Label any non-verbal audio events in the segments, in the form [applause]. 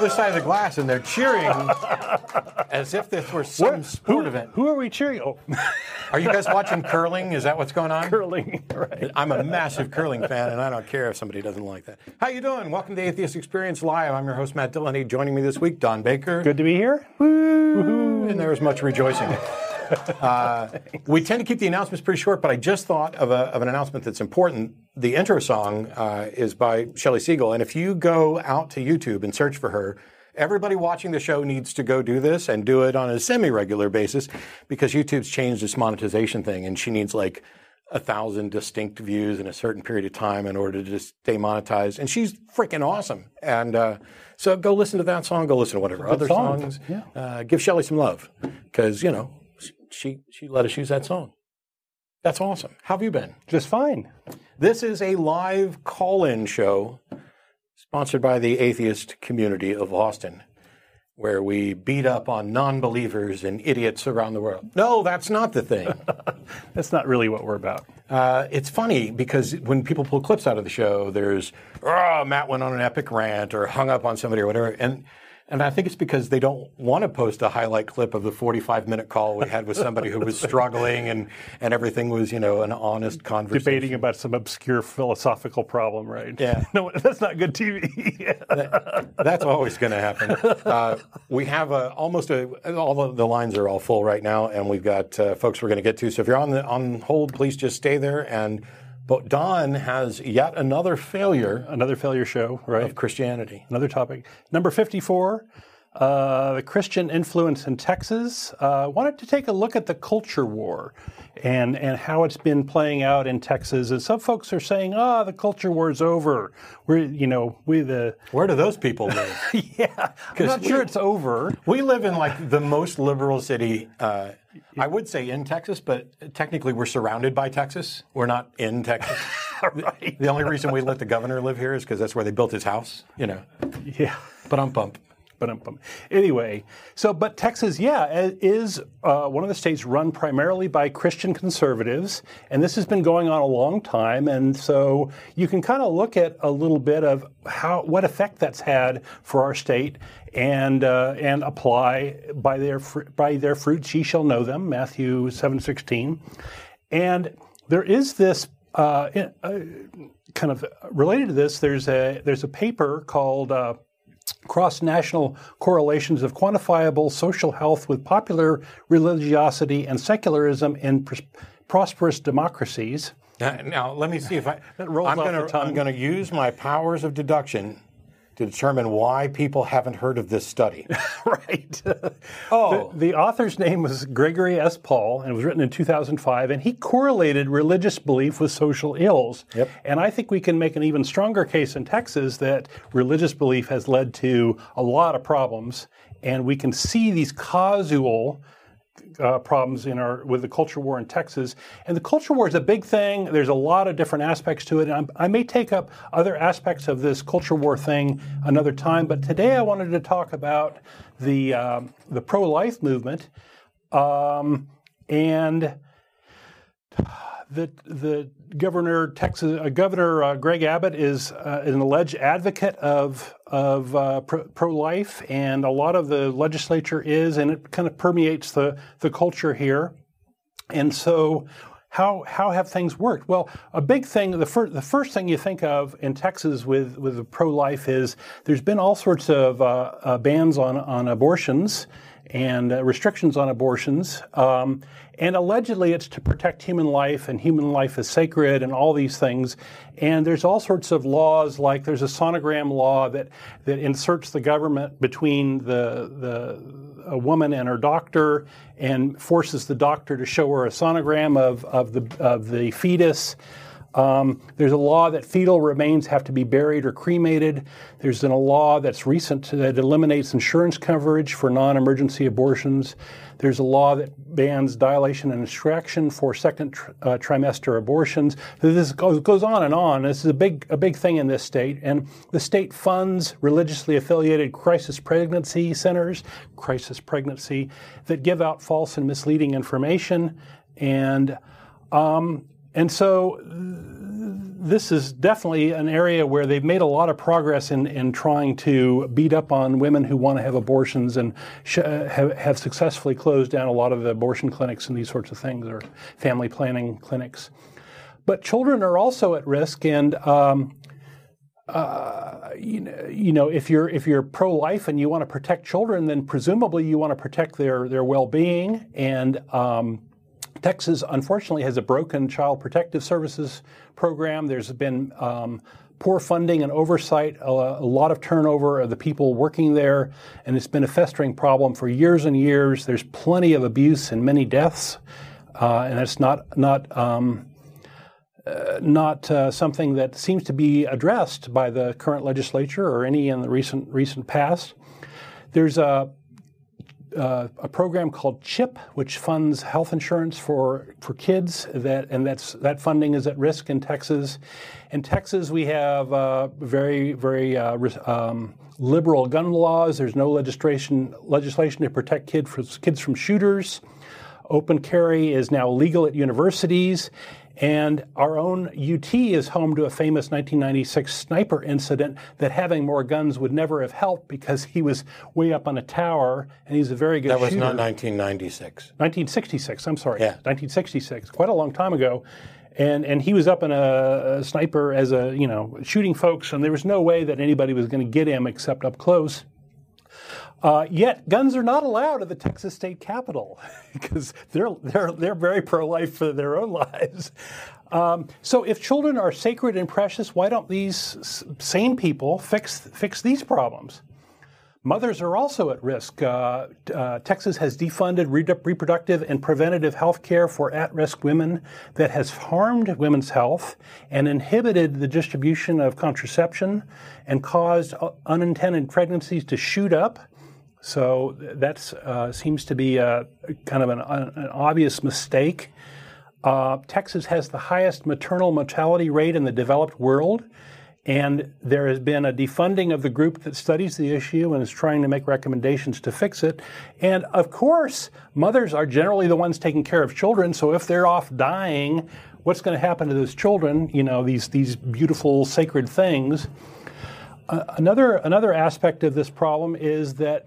other side of the glass and they're cheering [laughs] as if this were some What? sport who, event. Who are we cheering? Oh, Are you guys watching curling? Is that what's going on? curling. Right. I'm a massive curling fan, and I don't care if somebody doesn't like that. How you doing? Welcome to Atheist Experience Live. I'm your host Matt Dillahunty. Joining me this week, Don Baker, Good to be here. Woo. And there was much rejoicing. [laughs] Uh, we tend to keep the announcements pretty short, but I just thought of, a, of an announcement that's important. The intro song uh, is by Shelley Segal, and if you go out to YouTube and search for her, everybody watching the show needs to go do this and do it on a semi-regular basis because YouTube's changed its monetization thing, and she needs like a thousand distinct views in a certain period of time in order to just stay monetized. And she's freaking awesome. And uh, so go listen to that song. Go listen to whatever other song. songs. Yeah. Uh, give Shelley some love because you know she she let us use that song. That's awesome. How have you been? Just fine. This is a live call-in show sponsored by the atheist community of Austin, where we beat up on non-believers and idiots around the world. No, that's not the thing. [laughs] That's not really what we're about. Uh, it's funny because when people pull clips out of the show, there's, oh, Matt went on an epic rant or hung up on somebody or whatever. And and I think it's because they don't want to post a highlight clip of the 45 minute call we had with somebody who was struggling and, and everything was, you know, an honest conversation. Debating about some obscure philosophical problem, right? Yeah. [laughs] No, that's not good TV. [laughs] That's always going to happen. Uh, we have a, almost a, all the, the lines are all full right now, and we've got uh, folks we're going to get to. So if you're on the on hold, please just stay there. And but Don has yet another failure Another failure show, right? of Christianity. Another topic. Number 54, uh, the Christian influence in Texas. Uh, wanted to take a look at the culture war and, and how it's been playing out in Texas. And some folks are saying, ah, the culture war is over. We're, you know, we the, [laughs] Where do those people live? [laughs] yeah, I'm not we- sure it's over. We live in like the most liberal city, uh, I would say in Texas, but technically we're surrounded by Texas. We're not in Texas. [laughs] right. The only reason we let the governor live here is because that's where they built his house, you know. Yeah. But I'm bump. Ba-dum-bum. Anyway, so but Texas, yeah, is uh, one of the states run primarily by Christian conservatives, and this has been going on a long time. And so you can kind of look at a little bit of how what effect that's had for our state, and uh, and apply by their fr- by their fruits ye shall know them, Matthew seven sixteen, and there is this. Uh, uh, kind of related to this, there's a there's a paper called uh, cross-national correlations of quantifiable social health with popular religiosity and secularism in pros- prosperous democracies. Now, now, let me see if I. rolls I'm gonna. I'm going to use my powers of deduction to determine why people haven't heard of this study. [laughs] right. [laughs] Oh. The, the author's name was Gregory S. Paul, and it was written in 2005, and he correlated religious belief with social ills. Yep. And I think we can make an even stronger case in Texas that religious belief has led to a lot of problems, and we can see these causal uh, problems in our with the culture war in Texas. And the culture war is a big thing. There's a lot of different aspects to it. And I'm, I may take up other aspects of this culture war thing another time. But today I wanted to talk about the um, the pro-life movement um, and the the governor Texas uh, Governor uh, Greg Abbott is uh, an alleged advocate of of uh, pro life, and a lot of the legislature is, and it kind of permeates the the culture here. And so, how how have things worked? Well, a big thing the first the first thing you think of in Texas with with pro life is there's been all sorts of uh, uh, bans on on abortions and uh, restrictions on abortions. Um, and allegedly, it's to protect human life, and human life is sacred, and all these things. And there's all sorts of laws, like there's a sonogram law that, that inserts the government between the, the a woman and her doctor, and forces the doctor to show her a sonogram of, of the of the fetus. Um, there's a law that fetal remains have to be buried or cremated. There's a law that's recent that eliminates insurance coverage for non-emergency abortions. There's a law that bans dilation and extraction for second tr- uh, trimester abortions. This goes, goes on and on. This is a big, a big thing in this state. And the state funds religiously affiliated crisis pregnancy centers, crisis pregnancy, that give out false and misleading information. And um, and so this is definitely an area where they've made a lot of progress in, in trying to beat up on women who want to have abortions and sh- uh, have, have successfully closed down a lot of the abortion clinics and these sorts of things, or family planning clinics. But children are also at risk, and um, uh, you, know, you know, if you're if you're pro-life and you want to protect children, then presumably you want to protect their their well-being and um, Texas, unfortunately, has a broken child protective services program. There's been um, poor funding and oversight, a, a, lot of turnover of the people working there, and it's been a festering problem for years and years. There's plenty of abuse and many deaths, uh, and it's not not um, uh, not uh, something that seems to be addressed by the current legislature or any in the recent recent past. There's a uh, a program called CHIP, which funds health insurance for, for kids, that, and that's, that funding is at risk in Texas. In Texas, we have uh, very, very uh, um, liberal gun laws. There's no legislation, legislation to protect kid kids from shooters. Open carry is now legal at universities, and our own UT is home to a famous 1996 sniper incident that having more guns would never have helped because he was way up on a tower and he's a very good That was shooter. not 1996. 1966, I'm sorry. Yeah. 1966, quite a long time ago. And, and he was up in a, a sniper as a, you know, shooting folks, and there was no way that anybody was going to get him except up close. Uh, yet guns are not allowed at the Texas state capitol [laughs] because they're, they're, they're very pro life for their own [laughs] lives. Um, so if children are sacred and precious, why don't these same people fix, fix these problems? Mothers are also at risk. Uh, uh, Texas has defunded re- reproductive and preventative health care for at risk women that has harmed women's health and inhibited the distribution of contraception and caused unintended pregnancies to shoot up so that uh, seems to be a, kind of an, an obvious mistake. Uh, Texas has the highest maternal mortality rate in the developed world, and there has been a defunding of the group that studies the issue and is trying to make recommendations to fix it. And of course, mothers are generally the ones taking care of children, so if they're off dying, what's going to happen to those children? You know, these, these beautiful sacred things. Uh, another, another aspect of this problem is that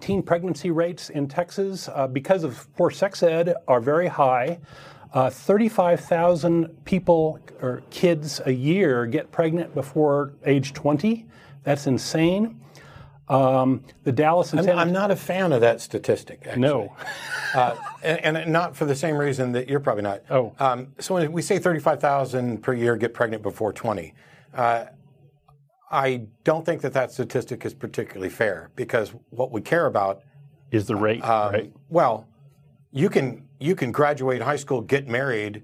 teen pregnancy rates in Texas, uh, because of poor sex ed, are very high. Uh, 35,000 people or kids a year get pregnant before age 20. That's insane. Um, the Dallas and I'm, I'm not a fan of that statistic. Actually. No. [laughs] uh, and, and, not for the same reason that you're probably not. Oh. Um, so when we say 35,000 per year get pregnant before 20, uh, I don't think that that statistic is particularly fair because what we care about is the rate, um, right? Well, you can you can graduate high school, get married,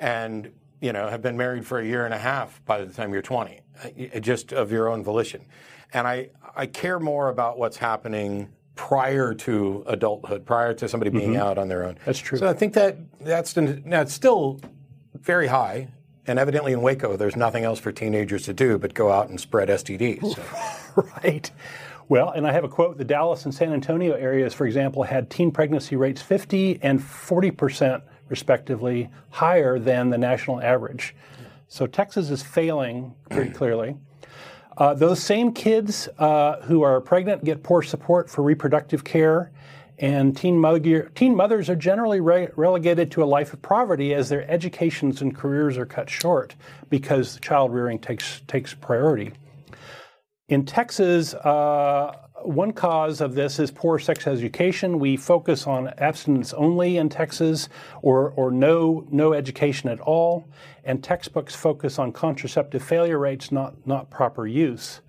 and you know have been married for a year and a half by the time you're 20, uh, just of your own volition. And I I care more about what's happening prior to adulthood, prior to somebody being mm-hmm. out on their own. That's true. So I think that that's now it's still very high and evidently in Waco, there's nothing else for teenagers to do but go out and spread STDs. So. [laughs] right. Well, and I have a quote the Dallas and San Antonio areas, for example, had teen pregnancy rates 50 and 40 percent, respectively, higher than the national average. So Texas is failing pretty clearly. Uh, those same kids uh, who are pregnant get poor support for reproductive care and teen, mother, teen mothers are generally re- relegated to a life of poverty as their educations and careers are cut short because child rearing takes, takes priority. In Texas, uh, one cause of this is poor sex education. We focus on abstinence only in Texas or, or no, no education at all. And textbooks focus on contraceptive failure rates, not, not proper use.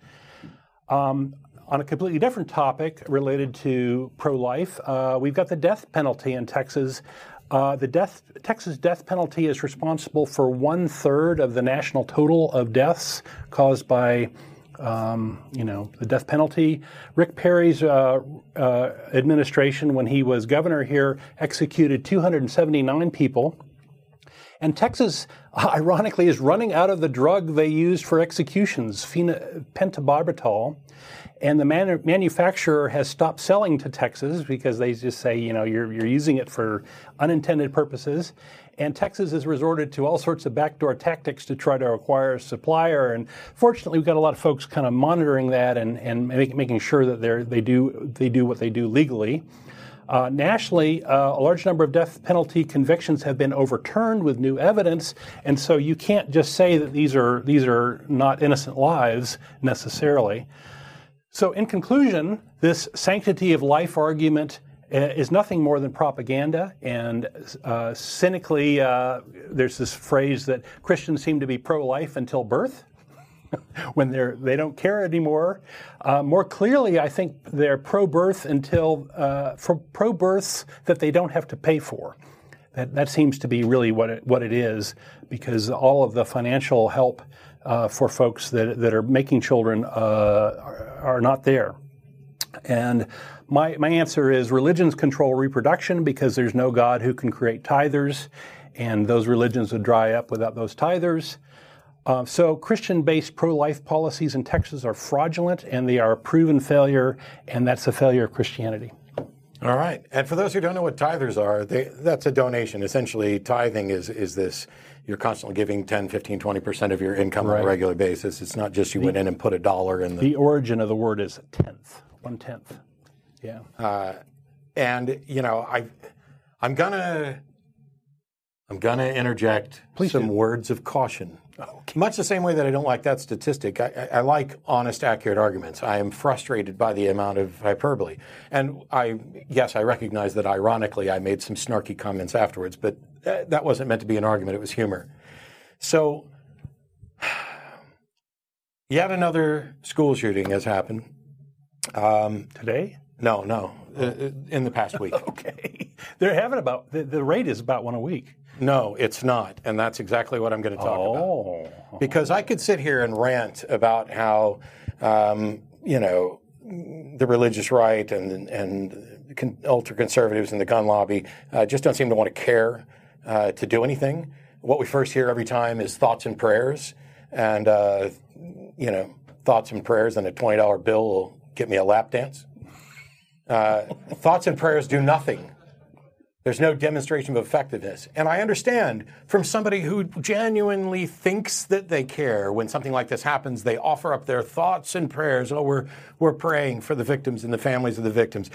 Um, on a completely different topic related to pro life, uh, we've got the death penalty in Texas. Uh, the death, Texas death penalty is responsible for one third of the national total of deaths caused by, um, you know, the death penalty. Rick Perry's uh, uh administration, when he was governor here, executed 279 people. And Texas, [laughs] ironically, is running out of the drug they used for executions, pentobarbital. And the man- manufacturer has stopped selling to Texas because they just say, you know, you're, you're using it for unintended purposes. and Texas has resorted to all sorts of backdoor tactics to try to acquire a supplier. And fortunately, we've got a lot of folks kind of monitoring that and, and make, making sure that they they do they do what they do legally. Uh, nationally, uh, a large number of death penalty convictions have been overturned with new evidence, and so you can't just say that these are these are not innocent lives necessarily. So, in conclusion, this sanctity of life argument uh, is nothing more than propaganda. And uh, cynically, uh, there's this phrase that Christians seem to be pro life until birth. [laughs] when they're they don't care anymore. Uh, more clearly, I think they're pro-birth until uh, for pro-births that they don't have to pay for. That that seems to be really what it, what it is, because all of the financial help uh, for folks that that are making children uh, are, are not there. And my, my answer is religions control reproduction because there's no God who can create tithers, and those religions would dry up without those tithers. Uh, so, Christian based pro life policies in Texas are fraudulent and they are a proven failure, and that's a failure of Christianity. All right. And for those who don't know what tithers are, they, that's a donation. Essentially, tithing is, is this you're constantly giving 10, 15, 20% of your income right. on a regular basis. It's not just you the, went in and put a dollar in the. The origin of the word is tenth, one tenth. Yeah. Uh, and, you know, I, I'm going to. I'm going to interject Please some do. words of caution Okay. Much the same way that I don't like that statistic, I, I, like honest, accurate arguments. I am frustrated by the amount of hyperbole. And I, yes, I recognize that ironically I made some snarky comments afterwards, but that wasn't meant to be an argument, it was humor. So, [sighs] yet another school shooting has happened. Um, Today? No, no, uh, uh in the past week. [laughs] okay. They're having about, the, the rate is about one a week. No, it's not. And that's exactly what I'm going to talk oh. about. Because I could sit here and rant about how, um, you know, the religious right and, and ultra conservatives and the gun lobby uh, just don't seem to want to care uh, to do anything. What we first hear every time is thoughts and prayers. And, uh, you know, thoughts and prayers and a $20 bill will get me a lap dance. Uh, thoughts and prayers do nothing there's no demonstration of effectiveness. And I understand from somebody who genuinely thinks that they care when something like this happens, they offer up their thoughts and prayers. Oh, we're, we're praying for the victims and the families of the victims.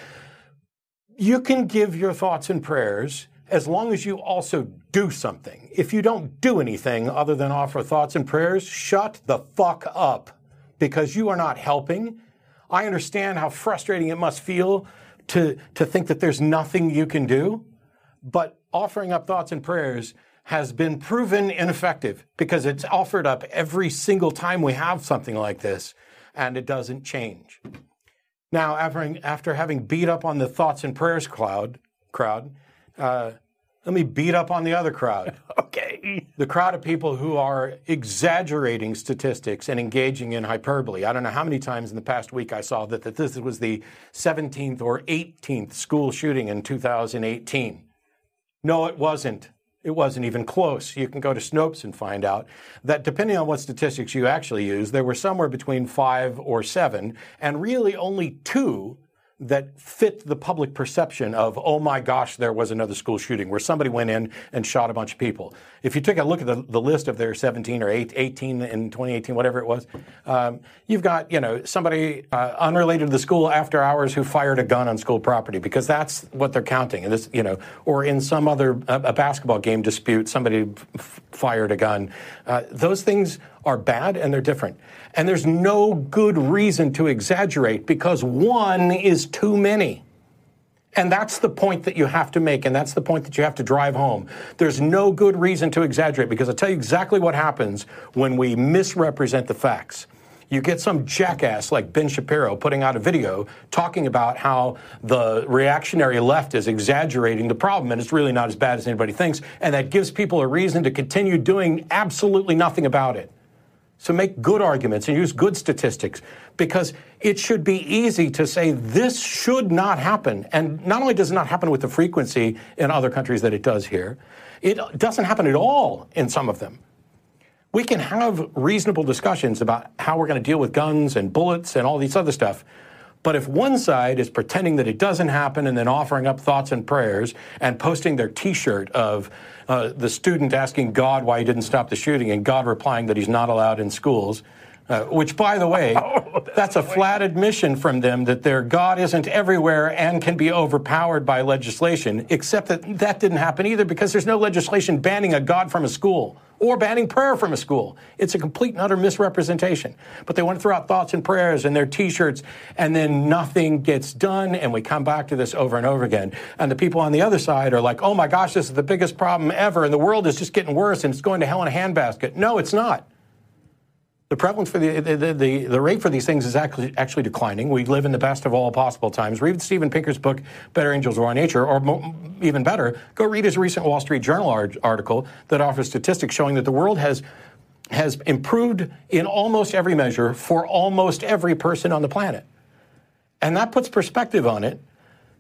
You can give your thoughts and prayers as long as you also do something. If you don't do anything other than offer thoughts and prayers, shut the fuck up because you are not helping. I understand how frustrating it must feel to, to think that there's nothing you can do. But offering up thoughts and prayers has been proven ineffective because it's offered up every single time we have something like this and it doesn't change. Now, after, having beat up on the thoughts and prayers cloud, crowd, uh, let me beat up on the other crowd. [laughs] okay. The crowd of people who are exaggerating statistics and engaging in hyperbole. I don't know how many times in the past week I saw that, that this was the 17th or 18th school shooting in 2018. No, it wasn't. It wasn't even close. You can go to Snopes and find out that depending on what statistics you actually use, there were somewhere between five or seven, and really only two that fit the public perception of, oh my gosh, there was another school shooting where somebody went in and shot a bunch of people. If you took a look at the, the list of their 17 or 8, 18 in 2018, whatever it was, um, you've got, you know, somebody uh, unrelated to the school after hours who fired a gun on school property because that's what they're counting. And this, you know, or in some other, a, a basketball game dispute, somebody f- fired a gun. Uh, those things are bad and they're different. And there's no good reason to exaggerate because one is too many. And that's the point that you have to make, and that's the point that you have to drive home. There's no good reason to exaggerate because I'll tell you exactly what happens when we misrepresent the facts. You get some jackass like Ben Shapiro putting out a video talking about how the reactionary left is exaggerating the problem and it's really not as bad as anybody thinks, and that gives people a reason to continue doing absolutely nothing about it. So make good arguments and use good statistics because it should be easy to say this should not happen. And not only does it not happen with the frequency in other countries that it does here, it doesn't happen at all in some of them. We can have reasonable discussions about how we're going to deal with guns and bullets and all these other stuff. But if one side is pretending that it doesn't happen and then offering up thoughts and prayers and posting their t shirt of uh, the student asking God why he didn't stop the shooting and God replying that he's not allowed in schools, uh, which, by the way, [laughs] oh, that's a flat admission from them that their God isn't everywhere and can be overpowered by legislation, except that that didn't happen either because there's no legislation banning a God from a school or banning prayer from a school. It's a complete and utter misrepresentation. But they want to throw out thoughts and prayers in their t shirts, and then nothing gets done, and we come back to this over and over again. And the people on the other side are like, oh my gosh, this is the biggest problem ever, and the world is just getting worse, and it's going to hell in a handbasket. No, it's not. The prevalence for the, the, the, the, rate for these things is actually, actually declining. We live in the best of all possible times. Read Steven Pinker's book, Better Angels, Raw Nature, or mo- even better, go read his recent Wall Street Journal art- article that offers statistics showing that the world has has improved in almost every measure for almost every person on the planet. And that puts perspective on it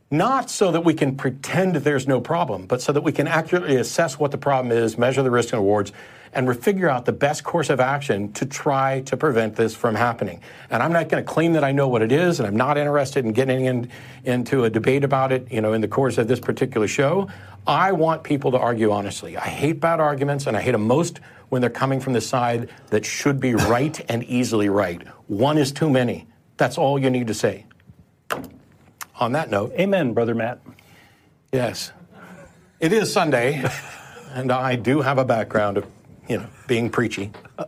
not so that we can pretend there's no problem, but so that we can accurately assess what the problem is, measure the risk and rewards, and figure out the best course of action to try to prevent this from happening. And I'm not going to claim that I know what it is, and I'm not interested in getting in, into a debate about it, you know, in the course of this particular show. I want people to argue honestly. I hate bad arguments, and I hate them most when they're coming from the side that should be right and easily right. One is too many. That's all you need to say on that note. Amen, Brother Matt. Yes. It is Sunday, [laughs] and I do have a background of, you know, being preachy. [laughs]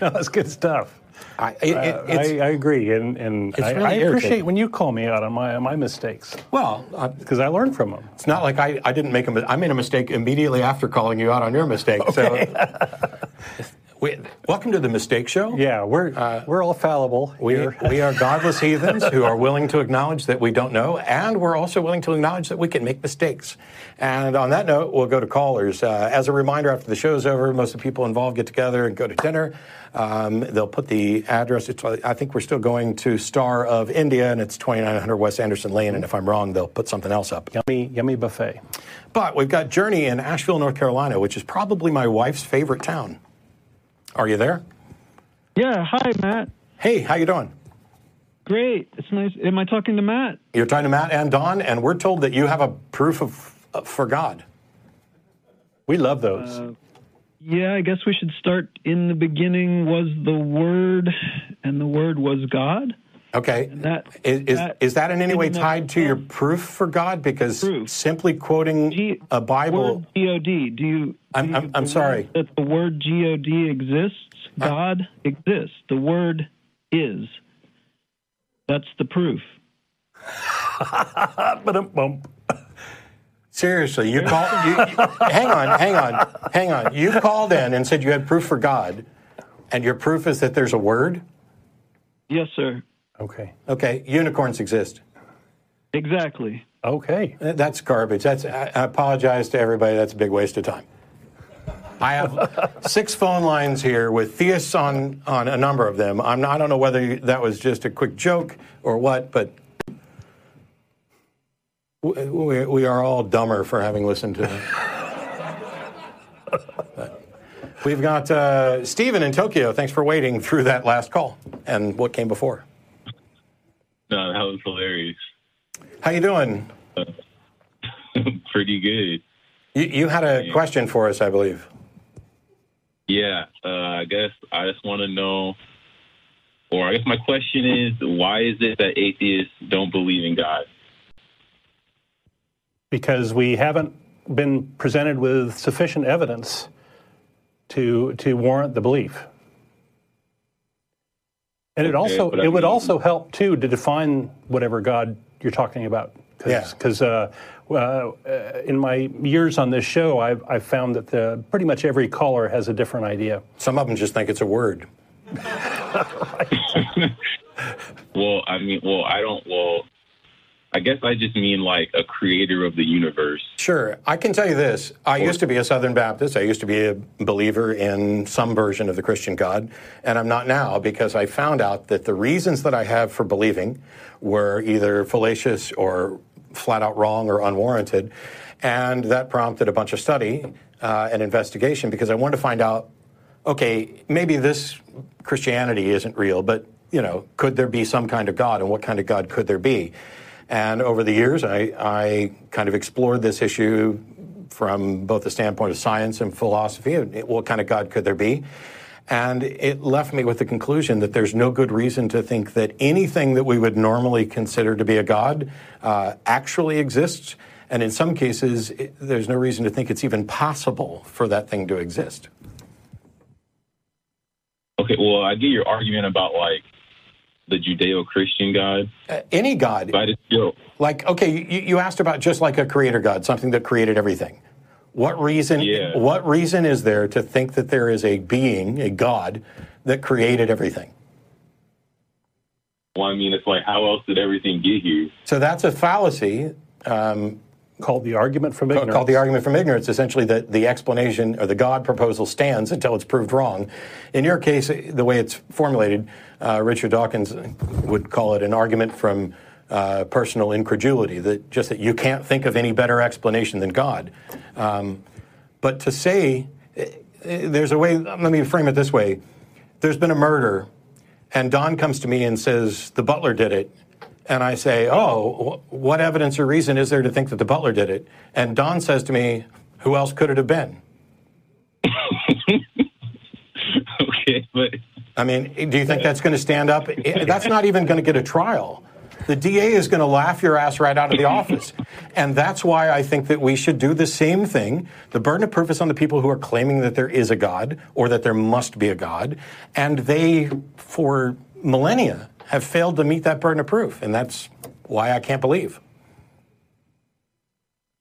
no, that's good stuff. I, it, uh, I, I, agree, and, and I, really I, appreciate when you call me out on my my mistakes. Well, because I learned from them. It's not like I, I didn't make a I made a mistake immediately after calling you out on your mistake. Okay. So [laughs] We, welcome to the Mistake Show. Yeah, we're uh, we're all fallible. We are, [laughs] we are godless heathens who are willing to acknowledge that we don't know, and we're also willing to acknowledge that we can make mistakes. And on that note, we'll go to callers. Uh, as a reminder, after the show's over, most of the people involved get together and go to dinner. Um, they'll put the address. I think we're still going to Star of India, and it's 2900 West Anderson Lane. And if I'm wrong, they'll put something else up. Yummy, yummy buffet. But we've got Journey in Asheville, North Carolina, which is probably my wife's favorite town. Are you there? Yeah. Hi, Matt. Hey, how you doing? Great. It's nice. Am I talking to Matt? You're talking to Matt and Don, and we're told that you have a proof of uh, for God. We love those. Uh, yeah, I guess we should start in the beginning was the Word, and the Word was God. Okay. That, is, is, that, is that in any way tied to your proof for God? Because proof. simply quoting G, a Bible. Word God. Do you? Do you I'm, I'm, I'm sorry. That the word God exists. Uh, God uh, exists. The word is. That's the proof. [laughs] Seriously, you called. You, you, hang on, hang on, hang on. You called in and said you had proof for God, and your proof is that there's a word. Yes, sir. Okay. Okay. Unicorns exist. Exactly. Okay. That's garbage. That's. I apologize to everybody. That's a big waste of time. I have [laughs] six phone lines here with theists on on a number of them. I'm not, I don't know whether that was just a quick joke or what, but we, we are all dumber for having listened to them. [laughs] We've got uh, Stephen in Tokyo. Thanks for waiting through that last call and what came before. No, that was hilarious. How you doing? Uh, [laughs] pretty good. You, you, had a question for us, I believe. Yeah, uh, I guess I just want to know, or I guess my question is, why is it that atheists don't believe in God? Because we haven't been presented with sufficient evidence to to warrant the belief. And it also it mean, would also help too to define whatever God you're talking about. Cause, yeah. Because uh, uh, in my years on this show, I've, I've found that the, pretty much every caller has a different idea. Some of them just think it's a word. [laughs] [laughs] well, I mean, well, I don't. Well, I guess I just mean like a creator of the universe. Sure. I can tell you this. I used to be a Southern Baptist. I used to be a believer in some version of the Christian God, and I'm not now because I found out that the reasons that I have for believing were either fallacious or flat out wrong or unwarranted. And that prompted a bunch of study uh, and investigation because I wanted to find out okay, maybe this Christianity isn't real, but you know, could there be some kind of God and what kind of God could there be? And over the years, I, I kind of explored this issue from both the standpoint of science and philosophy. What kind of God could there be? And it left me with the conclusion that there's no good reason to think that anything that we would normally consider to be a God uh, actually exists. And in some cases, it, there's no reason to think it's even possible for that thing to exist. Okay, well, I get your argument about like the Judeo-Christian God. Uh, any God. But it's still like okay, you, you asked about just like a creator God, something that created everything. What reason? Yeah. What reason is there to think that there is a being, a God, that created everything? well, I mean, it's like how else did everything get here? So that's a fallacy um, Called the argument from ignorance. called the argument from ignorance. Essentially, that the explanation or the God proposal stands until it's proved wrong. In your case, the way it's formulated, uh, Richard Dawkins would call it an argument from uh, personal incredulity. That just that you can't think of any better explanation than God. Um, but to say eh, eh, there's a way. Let me frame it this way: There's been a murder, and Don comes to me and says the butler did it. And I say, Oh, wh- what evidence or reason is there to think that the butler did it? And Don says to me, Who else could it have been? [laughs] okay, but I mean, do you think that's going to stand up? That's not even going to get a trial. The DA is going to laugh your ass right out of the office. And that's why I think that we should do the same thing. The burden of proof is on the people who are claiming that there is a God or that there must be a God. And they, for millennia, have failed to meet that burden of proof. And that's why I can't believe.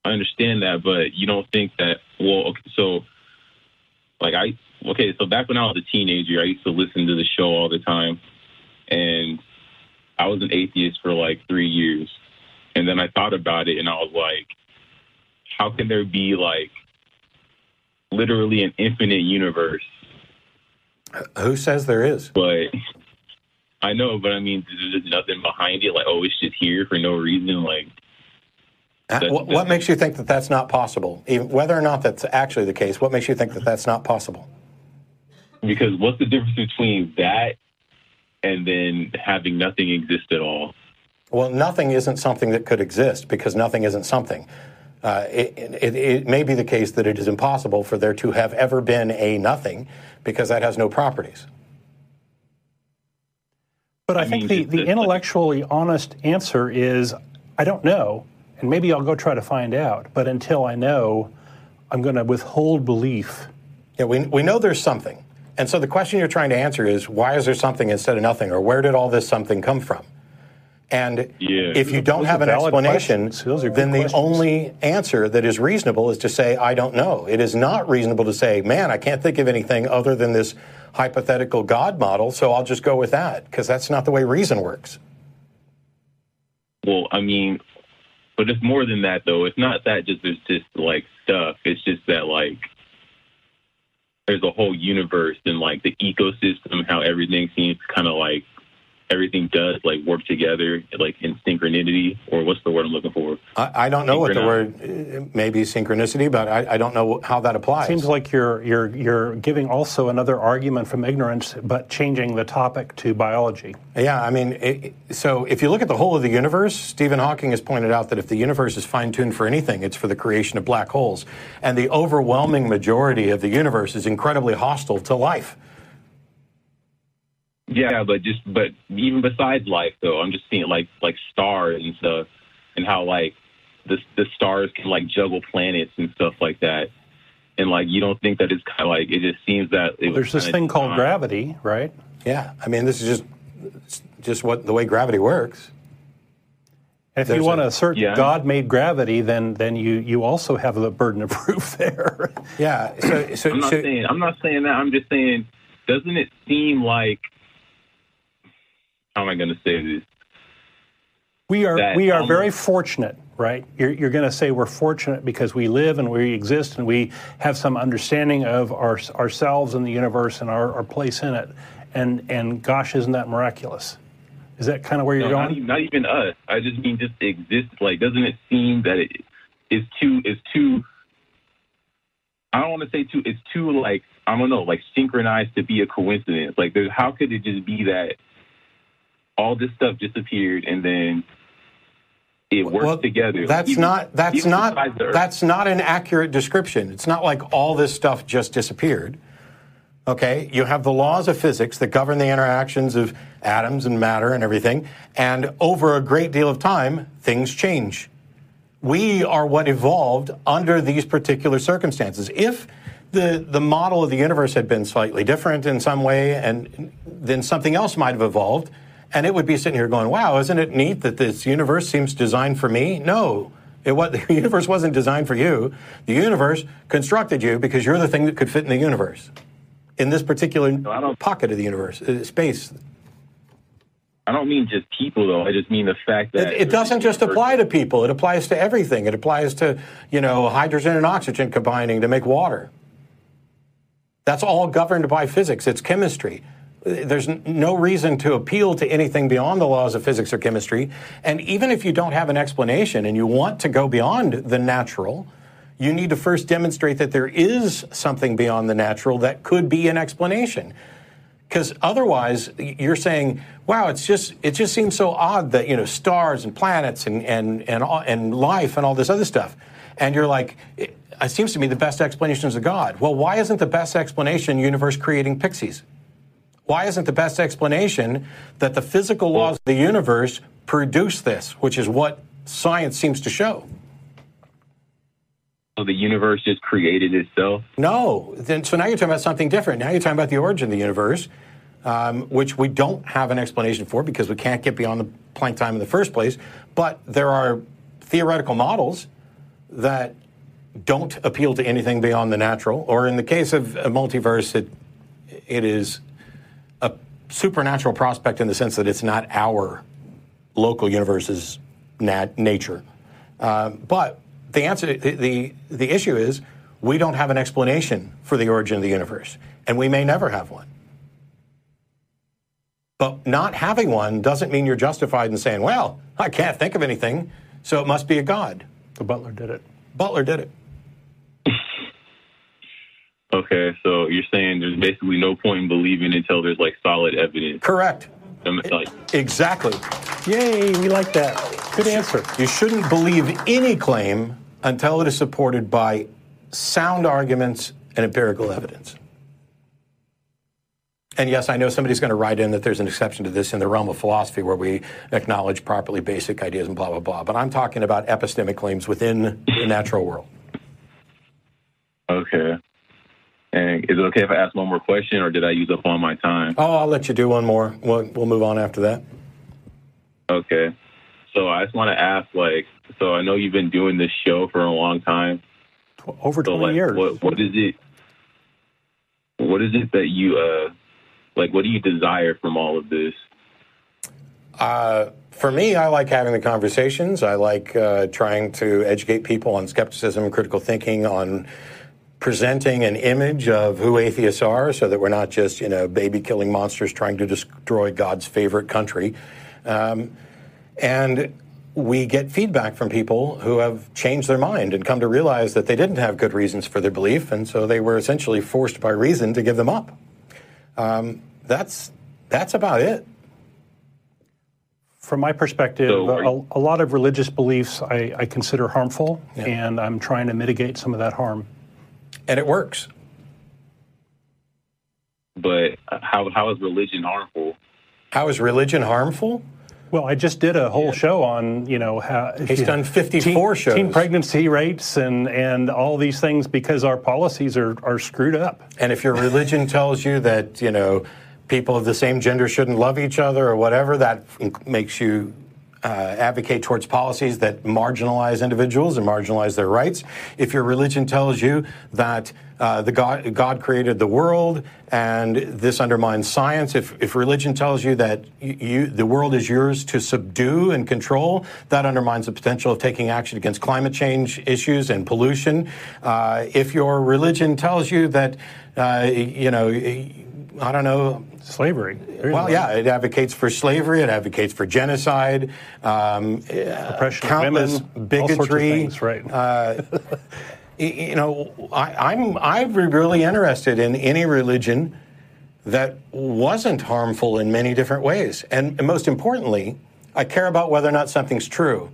I understand that, but you don't think that well, okay, so like I okay, so back when I was a teenager, I used to listen to the show all the time, and I was an atheist for like three years, and then I thought about it, and I was like, how can there be like literally an infinite universe? Who says there is? But I know, but I mean, there's nothing behind it. Like, oh, it's just here for no reason. Like, Uh, What, what makes you think that that's not possible? Even, whether or not that's actually the case, what makes you think that that's not possible? because what's the difference between that and then having nothing exist at all? Well, nothing isn't something that could exist because nothing isn't something. Uh, it, it, it may be the case that it is impossible for there to have ever been a nothing because that has no properties. But I, I think mean, the, it's- the it's- intellectually honest answer is I don't know, and maybe I'll go try to find out. But until I know, I'm going to withhold belief. Yeah, we, we know there's something. And so the question you're trying to answer is why is there something instead of nothing? Or where did all this something come from? And Yeah. if you don't Those have an valid explanation, questions. Those are good then the questions. only answer that is reasonable is to say, I don't know. It is not reasonable to say, man, I can't think of anything other than this hypothetical God model, so I'll just go with that, because that's not the way reason works. Well, I mean, but it's more than that, though. It's not that just there's just like stuff. It's just that like there's a whole universe and like the ecosystem, how everything seems kind of like everything does like work together, like in synchronity, or what's the word I'm looking for? I, I don't know what the word uh, maybe synchronicity, but I, I don't know how that applies. Seems like you're you're you're giving also another argument from ignorance, but changing the topic to biology. Yeah, I mean, it, so if you look at the whole of the universe, Stephen Hawking has pointed out that if the universe is fine tuned for anything, it's for the creation of black holes. And the overwhelming majority of the universe is incredibly hostile to life. Yeah, but just but even besides life, though, I'm just seeing like like stars and stuff, and how like the the stars can like juggle planets and stuff like that. And like you don't think that it's kind of like it just seems that it was There's this thing called designed- gravity, right? Yeah, I mean, this is just just what the way gravity works. And if There's you want to assert Yeah. that God made gravity, then then you you also have the burden of [laughs] proof there. Yeah, so, so, I'm not so saying I'm not saying that. I'm just saying, doesn't it seem like how am I going to say this? We are that we are almost- very fortunate, right? You're, you're going to say we're fortunate because we live and we exist and we have some understanding of our, ourselves and the universe and our, our place in it. And and gosh, isn't that miraculous? Is that kind of where you're No, not, going? even, not even us. I just mean just exist. Like, doesn't it seem that it is too is too? I don't want to say too. It's too like I don't know, like synchronized to be a coincidence. Like, there, how could it just be that all this stuff disappeared and then it worked Well, together. That's Even- not that's not besides the Earth. that's not an accurate description. It's not like all this stuff just disappeared. Okay, you have the laws of physics that govern the interactions of atoms and matter and everything, and over a great deal of time, things change. We are what evolved under these particular circumstances. If the, the model of the universe had been slightly different in some way, and then something else might have evolved, and it would be sitting here going, "Wow, isn't it neat that this universe seems designed for me?" No, it was, [laughs] the universe wasn't designed for you. The universe constructed you because you're the thing that could fit in the universe, in this particular don't- pocket of the universe, uh, space. I don't mean just people though. I just mean the fact that It, it doesn't just apply to people. It applies to everything. It applies to, you know, hydrogen and oxygen combining to make water. That's all governed by physics. It's chemistry. There's no reason to appeal to anything beyond the laws of physics or chemistry. And even if you don't have an explanation and you want to go beyond the natural, you need to first demonstrate that there is something beyond the natural that could be an explanation. Because otherwise you're saying wow it's just it just seems so odd that you know stars and planets and and and, and life and all this other stuff. And you're like it, it seems to me the best explanation is a god. Well why isn't the best explanation universe creating pixies why isn't the best explanation that the physical laws of the universe produce this which is what science seems to show So the universe just created itself. No. Then, so now you're talking about something different. Now you're talking about the origin of the universe, um, which we don't have an explanation for because we can't get beyond the Planck time in the first place. But there are theoretical models that don't appeal to anything beyond the natural. Or in the case of a multiverse, it it is supernatural prospect in the sense that it's not our local universe's nat- nature. Um, but the answer, the, the the issue is, we don't have an explanation for the origin of the universe, and we may never have one. But not having one doesn't mean you're justified in saying, "Well, I can't think of anything, so it must be a god." The butler did it. Butler did it. Okay, so you're saying there's basically no point in believing until there's like solid evidence. Correct. Like, Exactly. Yay, we like that. Good answer. You shouldn't believe any claim until it is supported by sound arguments and empirical evidence. And yes, I know somebody's going to write in that there's an exception to this in the realm of philosophy where we acknowledge properly basic ideas and blah, blah, blah. But I'm talking about epistemic claims within the natural world. okay. And is it okay if I ask one more question, or did I use up all my time? Oh, I'll let you do one more. We'll, we'll move on after that. Okay. So I just want to ask, like, so I know you've been doing this show for a long time. Over So 20 like, years. what what is it? What is it that you uh, like? What do you desire from all of this? Uh, for me, I like having the conversations. I like uh, trying to educate people on skepticism critical thinking, on presenting an image of who atheists are so that we're not just, you know, baby killing monsters trying to destroy God's favorite country. Um, and we get feedback from people who have changed their mind and come to realize that they didn't have good reasons for their belief, and so they were essentially forced by reason to give them up. Um, that's that's about it. From my perspective, So a, a lot of religious beliefs I, I consider harmful, and I'm trying to mitigate some of that harm. And it works. But how how is religion harmful? How is religion harmful? Well, I just did a whole show on, you know, how He's done 54 teen, shows. teen pregnancy rates and, and all these things because our policies are, are screwed up. And if your religion [laughs] tells you that, you know, people of the same gender shouldn't love each other or whatever, that makes you uh, advocate towards policies that marginalize individuals and marginalize their rights. If your religion tells you that uh, the God, God created the world and this undermines science, if, if religion tells you that you, the world is yours to subdue and control, that undermines the potential of taking action against climate change issues and pollution. Uh, if your religion tells you that, uh, you know, I don't know, Slavery. Well, yeah, it advocates for slavery. It advocates for genocide, um, Oppression countless women, all sorts of bigotry. things, right. Uh, [laughs] you know, I, I'm I'm really interested in any religion that wasn't harmful in many different ways. And, and most importantly, I care about whether or not something's true.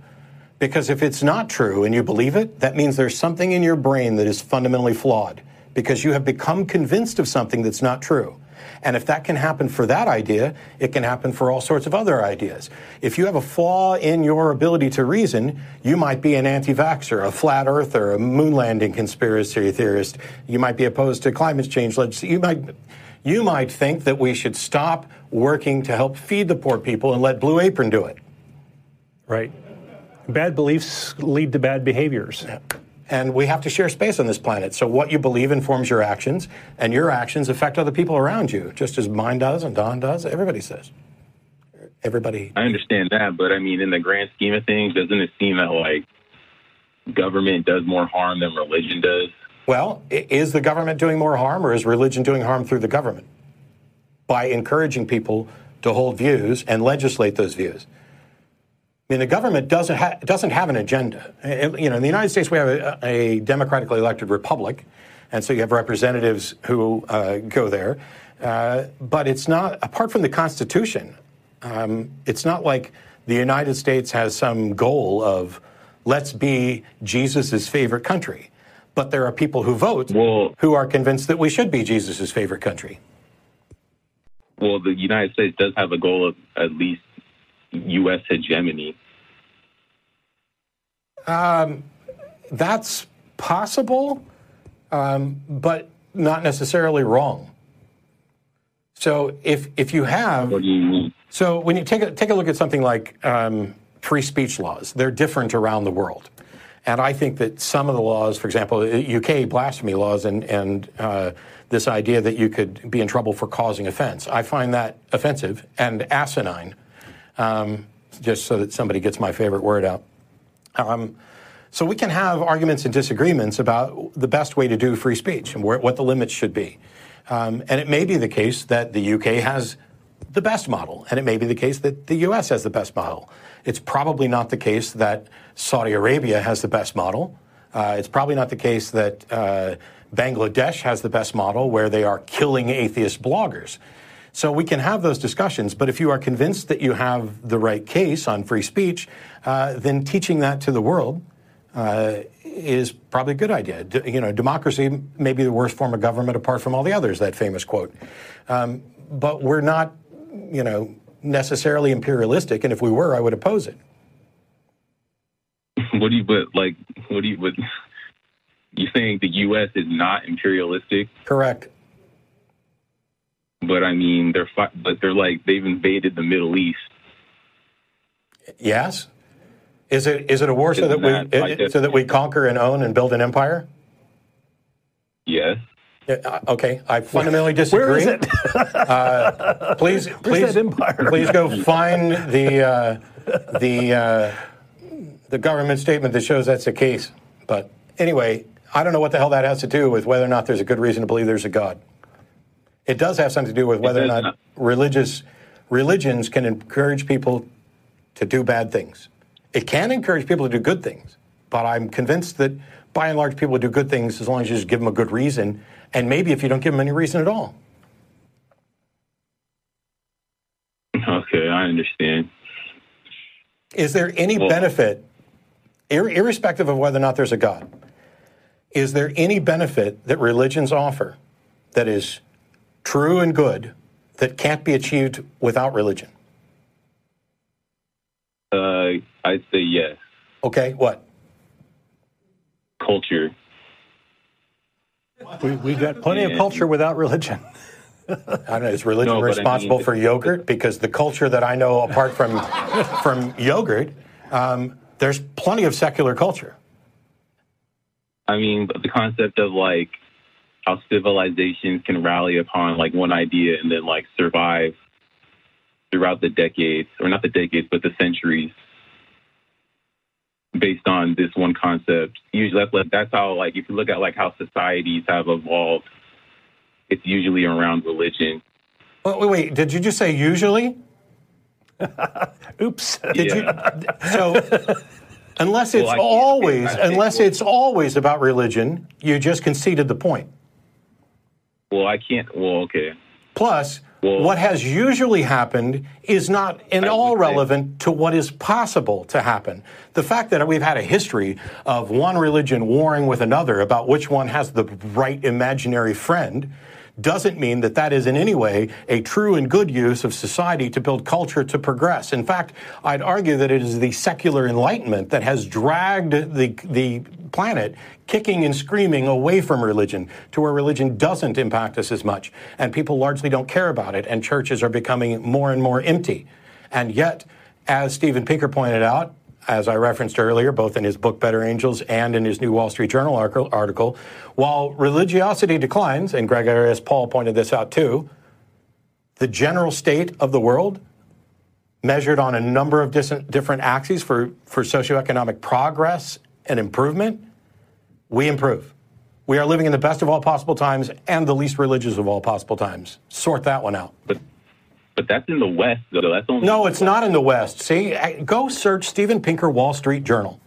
Because if it's not true and you believe it, that means there's something in your brain that is fundamentally flawed because you have become convinced of something that's not true. And if that can happen for that idea, it can happen for all sorts of other ideas. If you have a flaw in your ability to reason, you might be an anti vaxxer, a flat earther, a moon landing conspiracy theorist. You might be opposed to climate change legislation. You might, you might think that we should stop working to help feed the poor people and let Blue Apron do it. Right. Bad beliefs lead to bad behaviors. Yeah and we have to share space on this planet. So what you believe informs your actions, and your actions affect other people around you, just as mine does and Don does. Everybody says. Everybody. I understand that, but I mean, in the grand scheme of things, doesn't it seem that like government does more harm than religion does? Well, is the government doing more harm, or is religion doing harm through the government by encouraging people to hold views and legislate those views? I mean, the government doesn't ha- doesn't have an agenda. You know, in the United States, we have a, a democratically elected republic, and so you have representatives who uh, go there. Uh, but it's not apart from the Constitution. Um, it's not like the United States has some goal of let's be Jesus's favorite country. But there are people who vote well, who are convinced that we should be Jesus's favorite country. Well, the United States does have a goal of at least U.S. hegemony? Um, that's possible, um, but not necessarily wrong. So if if you have, what do you mean? So when you take a take a look at something like um, free speech laws, they're different around the world, and I think that some of the laws, for example, UK blasphemy laws, and and uh, this idea that you could be in trouble for causing offense, I find that offensive and asinine um, just so that somebody gets my favorite word out. Um, so we can have arguments and disagreements about the best way to do free speech and where, what the limits should be. Um, and it may be the case that the UK has the best model, and it may be the case that the US has the best model. It's probably not the case that Saudi Arabia has the best model. Uh, it's probably not the case that uh, Bangladesh has the best model where they are killing atheist bloggers. So we can have those discussions, but if you are convinced that you have the right case on free speech, uh, then teaching that to the world uh, is probably a good idea. D- you know, democracy may be the worst form of government apart from all the others, that famous quote. Um, but we're not, you know, necessarily imperialistic, and if we were, I would oppose it. What do you, but like, what do you, what, you saying the U.S. is not imperialistic? Correct but I mean, they're fi- but they're like they've invaded the Middle East. Yes. Is it is it a war so that, that we like so that we conquer and own and build an empire? Yes. Uh, okay, I fundamentally disagree. Where is it? [laughs] uh, please, please, please go find the uh, the uh, the government statement that shows that's the case. But anyway, I don't know what the hell that has to do with whether or not there's a good reason to believe there's a God. It does have something to do with whether or not, not religious religions can encourage people to do bad things. It can encourage people to do good things, but I'm convinced that by and large people do good things as long as you just give them a good reason, and maybe if you don't give them any reason at all. Okay, I understand. Is there any well, benefit, ir- irrespective of whether or not there's a God, is there any benefit that religions offer that is true and good that can't be achieved without religion? Uh, I'd say yes. Okay, what? Culture. We, we got plenty of culture without religion. I don't know. Is religion no, responsible I mean, for yogurt? Because the culture that I know, apart from [laughs] from yogurt, um, there's plenty of secular culture. I mean, the concept of like how civilizations can rally upon like one idea and then like survive throughout the decades, or not the decades, but the centuries, based on this one concept. Usually, that's, that's how like if you look at like how societies have evolved, it's usually around religion. Wait, wait, wait. did you just say usually? [laughs] Oops. Did yeah. you? So. Unless it's well, always, unless it's always about religion, you just conceded the point. Well, I can't. Well, okay. Plus, Well- what has usually happened is not at all relevant to what is possible to happen. The fact that we've had a history of one religion warring with another about which one has the right imaginary friend doesn't mean that that is in any way a true and good use of society to build culture to progress. In fact, I'd argue that it is the secular enlightenment that has dragged the, the planet kicking and screaming away from religion to where religion doesn't impact us as much. And people largely don't care about it, and churches are becoming more and more empty. And yet, as Steven Pinker pointed out, as I referenced earlier, both in his book Better Angels and in his new Wall Street Journal article, while religiosity declines, and Gregory S. Paul pointed this out too, the general state of the world, measured on a number of different axes for, for socioeconomic progress and improvement, we improve. We are living in the best of all possible times and the least religious of all possible times. Sort that one out. But but that's in the West, though. That's only No, it's not in the West. See, go search Steven Pinker Wall Street Journal.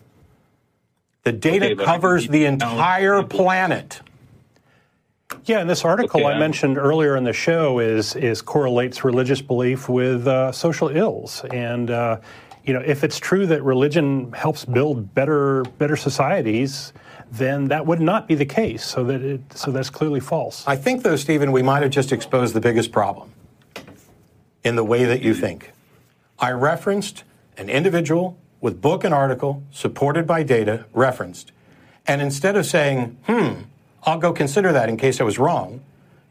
The data Okay, but I can covers the entire people. planet. Yeah, and this article Okay, I mentioned earlier in the show is is correlates religious belief with uh, social ills, and uh, you know if it's true that religion helps build better better societies, then that would not be the case. So that it, so that's clearly false. I think, though, Stephen, we might have just exposed the biggest problem in the way that you think. I referenced an individual with book and article supported by data referenced. And instead of saying, hmm, I'll go consider that in case I was wrong,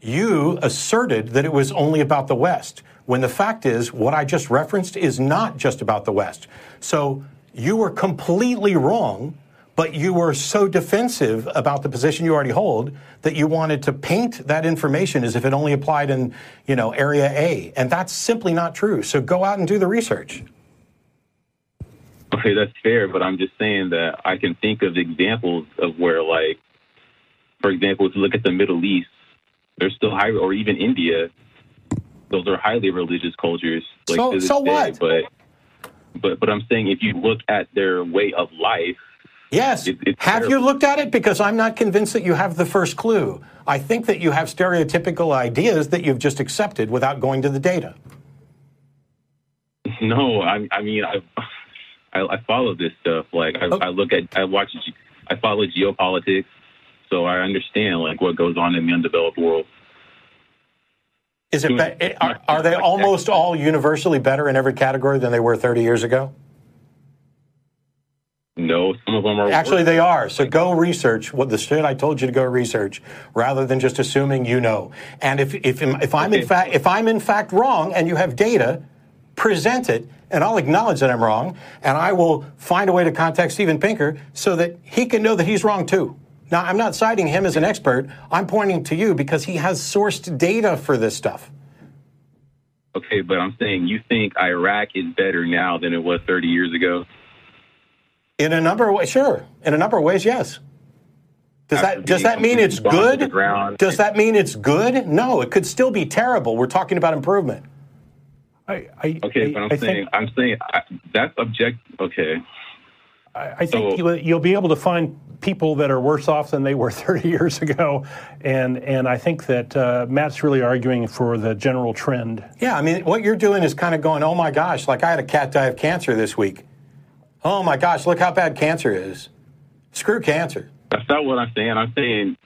you asserted that it was only about the West, when the fact is, what I just referenced is not just about the West. So you were completely wrong, but you were so defensive about the position you already hold that you wanted to paint that information as if it only applied in, you know, area A. And that's simply not true. So go out and do the research. Okay, that's fair, but I'm just saying that I can think of examples of where, like, for example, if you look at the Middle East, they're still high, or even India, those are highly religious cultures. Like, So- so day. what? But, but, but I'm saying if you look at their way of life, Yes. It- have you looked at it? Because I'm not convinced that you have the first clue. I think that you have stereotypical ideas that you've just accepted without going to the data. [laughs] no, I, I mean, I, I, I follow this stuff. Like, I, Oh. I look at, I watch, I follow geopolitics, so I understand like what goes on in the undeveloped world. Is it? Hmm. Be- eh, are, are they [laughs] almost all universally better in every category than they were 30 years ago? No, some of them are Actually, worse. they are. So go research what the shit I told you to go research, rather than just assuming you know. And if if if I'm in fact if I'm in fact wrong and you have data, present it, and I'll acknowledge that I'm wrong, and I will find a way to contact Steven Pinker so that he can know that he's wrong too. Now, I'm not citing him as an expert. I'm pointing to you because he has sourced data for this stuff. Okay, but I'm saying you think Iraq is better now than it was 30 years ago. In a number of ways, sure. In a number of ways, yes. Does After that does that mean it's completely bombed to good? Does that mean it's good? No, it could still be terrible. We're talking about improvement. I, I, Okay, I, but I'm I saying think, I'm saying I, that's object. Okay, I, I think So- you'll, you'll be able to find people that are worse off than they were [laughs] 30 years ago, and and I think that uh, Matt's really arguing for the general trend. Yeah, I mean, what you're doing is kind of going, oh my gosh, like I had a cat die of cancer this week. Oh my gosh, look how bad cancer is. Screw cancer. that's not what I'm saying. I'm saying.